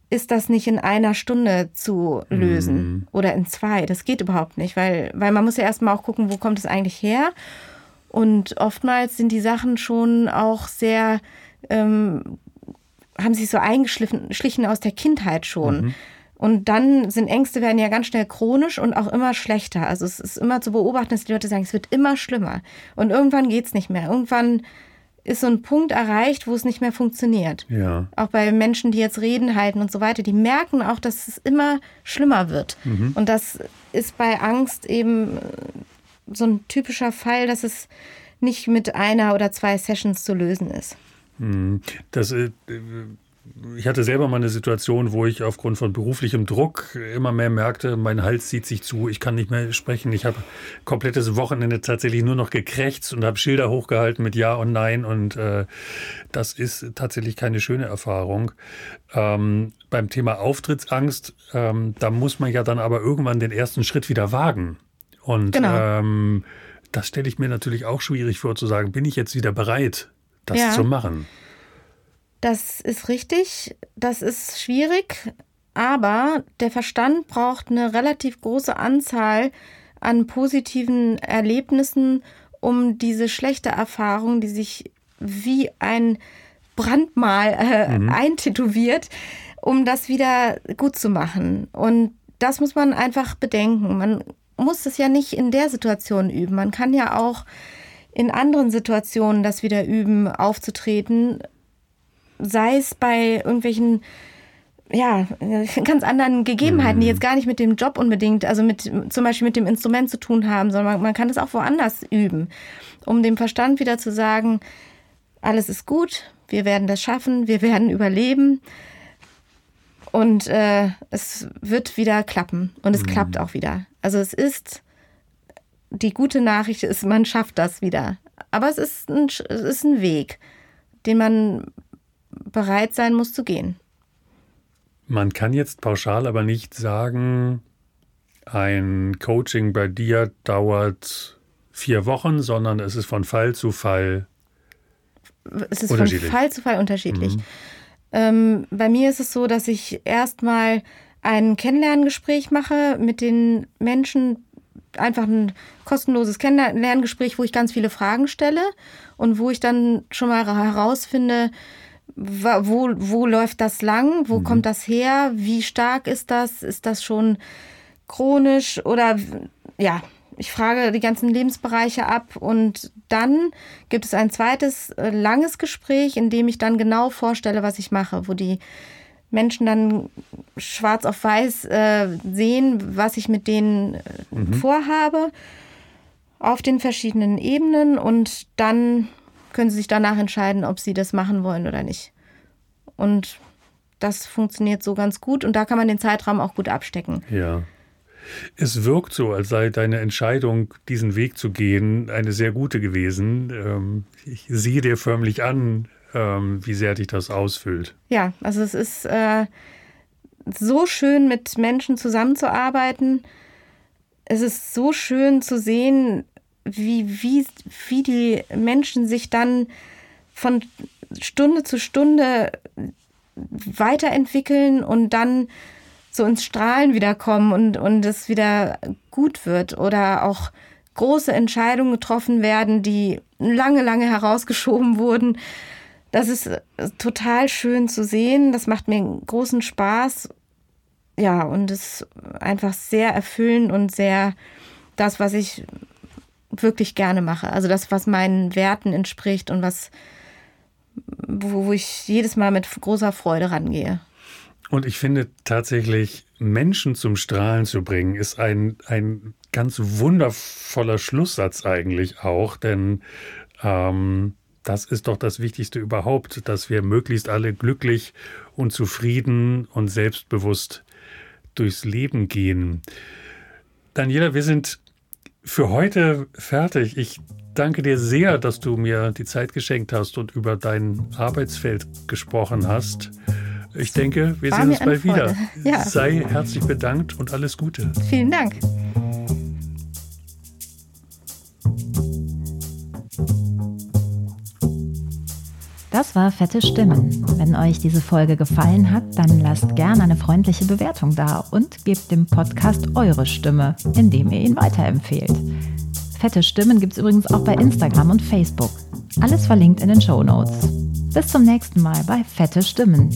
ist das nicht in einer Stunde zu lösen mhm. oder in zwei. Das geht überhaupt nicht, weil, weil man muss ja erstmal auch gucken, wo kommt es eigentlich her Und oftmals sind die Sachen schon auch sehr, ähm, haben sich so eingeschlichen aus der Kindheit schon. Mhm. Und dann sind Ängste werden ja ganz schnell chronisch und auch immer schlechter. Also es ist immer zu beobachten, dass die Leute sagen, es wird immer schlimmer. Und irgendwann geht es nicht mehr. Irgendwann ist so ein Punkt erreicht, wo es nicht mehr funktioniert. Ja. Auch bei Menschen, die jetzt Reden halten und so weiter, die merken auch, dass es immer schlimmer wird. Mhm. Und das ist bei Angst eben so ein typischer Fall, dass es nicht mit einer oder zwei Sessions zu lösen ist. Mhm. Das äh, ich hatte selber mal eine Situation, wo ich aufgrund von beruflichem Druck immer mehr merkte, mein Hals zieht sich zu, ich kann nicht mehr sprechen. Ich habe komplettes Wochenende tatsächlich nur noch gekrächzt und habe Schilder hochgehalten mit Ja und Nein und äh, das ist tatsächlich keine schöne Erfahrung. Ähm, beim Thema Auftrittsangst, ähm, da muss man ja dann aber irgendwann den ersten Schritt wieder wagen. Und genau. ähm, das stelle ich mir natürlich auch schwierig vor zu sagen, bin ich jetzt wieder bereit, das ja. zu machen? Das ist richtig, das ist schwierig, aber der Verstand braucht eine relativ große Anzahl an positiven Erlebnissen, um diese schlechte Erfahrung, die sich wie ein Brandmal äh, mhm. eintätowiert, um das wieder gut zu machen. Und das muss man einfach bedenken. Man muss es ja nicht in der Situation üben. Man kann ja auch in anderen Situationen das wieder üben, aufzutreten sei es bei irgendwelchen ja, ganz anderen Gegebenheiten, mhm. die jetzt gar nicht mit dem Job unbedingt, also mit zum Beispiel mit dem Instrument zu tun haben, sondern man, man kann es auch woanders üben, um dem Verstand wieder zu sagen, alles ist gut, wir werden das schaffen, wir werden überleben und äh, es wird wieder klappen und es mhm. klappt auch wieder. Also es ist die gute Nachricht ist, man schafft das wieder, aber es ist ein, es ist ein Weg, den man bereit sein muss zu gehen. Man kann jetzt pauschal aber nicht sagen, ein Coaching bei dir dauert vier Wochen, sondern es ist von Fall zu Fall es ist von Fall zu Fall unterschiedlich. Mhm. Ähm, bei mir ist es so, dass ich erstmal ein Kennenlerngespräch mache mit den Menschen, einfach ein kostenloses Kennenlerngespräch, wo ich ganz viele Fragen stelle und wo ich dann schon mal herausfinde, wo, wo läuft das lang? Wo mhm. kommt das her? Wie stark ist das? Ist das schon chronisch oder ja, ich frage die ganzen Lebensbereiche ab und dann gibt es ein zweites äh, langes Gespräch, in dem ich dann genau vorstelle, was ich mache, wo die Menschen dann schwarz auf weiß äh, sehen, was ich mit denen äh, mhm. vorhabe auf den verschiedenen Ebenen und dann können sie sich danach entscheiden, ob sie das machen wollen oder nicht. Und das funktioniert so ganz gut und da kann man den Zeitraum auch gut abstecken. Ja. Es wirkt so, als sei deine Entscheidung, diesen Weg zu gehen, eine sehr gute gewesen. Ähm, ich sehe dir förmlich an, ähm, wie sehr dich das ausfüllt. Ja, also es ist äh, so schön, mit Menschen zusammenzuarbeiten. Es ist so schön zu sehen, wie, wie, wie die Menschen sich dann von Stunde zu Stunde weiterentwickeln und dann so ins Strahlen wiederkommen und, und es wieder gut wird oder auch große Entscheidungen getroffen werden, die lange, lange herausgeschoben wurden. Das ist total schön zu sehen. Das macht mir großen Spaß. Ja, und ist einfach sehr erfüllend und sehr das, was ich wirklich gerne mache. Also das, was meinen Werten entspricht und was, wo, wo ich jedes Mal mit großer Freude rangehe. Und ich finde tatsächlich, Menschen zum Strahlen zu bringen, ist ein, ein ganz wundervoller Schlusssatz eigentlich auch, denn ähm, das ist doch das Wichtigste überhaupt, dass wir möglichst alle glücklich und zufrieden und selbstbewusst durchs Leben gehen. Daniela, wir sind für heute fertig. Ich danke dir sehr, dass du mir die Zeit geschenkt hast und über dein Arbeitsfeld gesprochen hast. Ich denke, wir War sehen uns bald wieder. Ja. Sei herzlich bedankt und alles Gute. Vielen Dank. Das war Fette Stimmen. Wenn euch diese Folge gefallen hat, dann lasst gerne eine freundliche Bewertung da und gebt dem Podcast eure Stimme, indem ihr ihn weiterempfehlt. Fette Stimmen gibt es übrigens auch bei Instagram und Facebook. Alles verlinkt in den Show Notes. Bis zum nächsten Mal bei Fette Stimmen.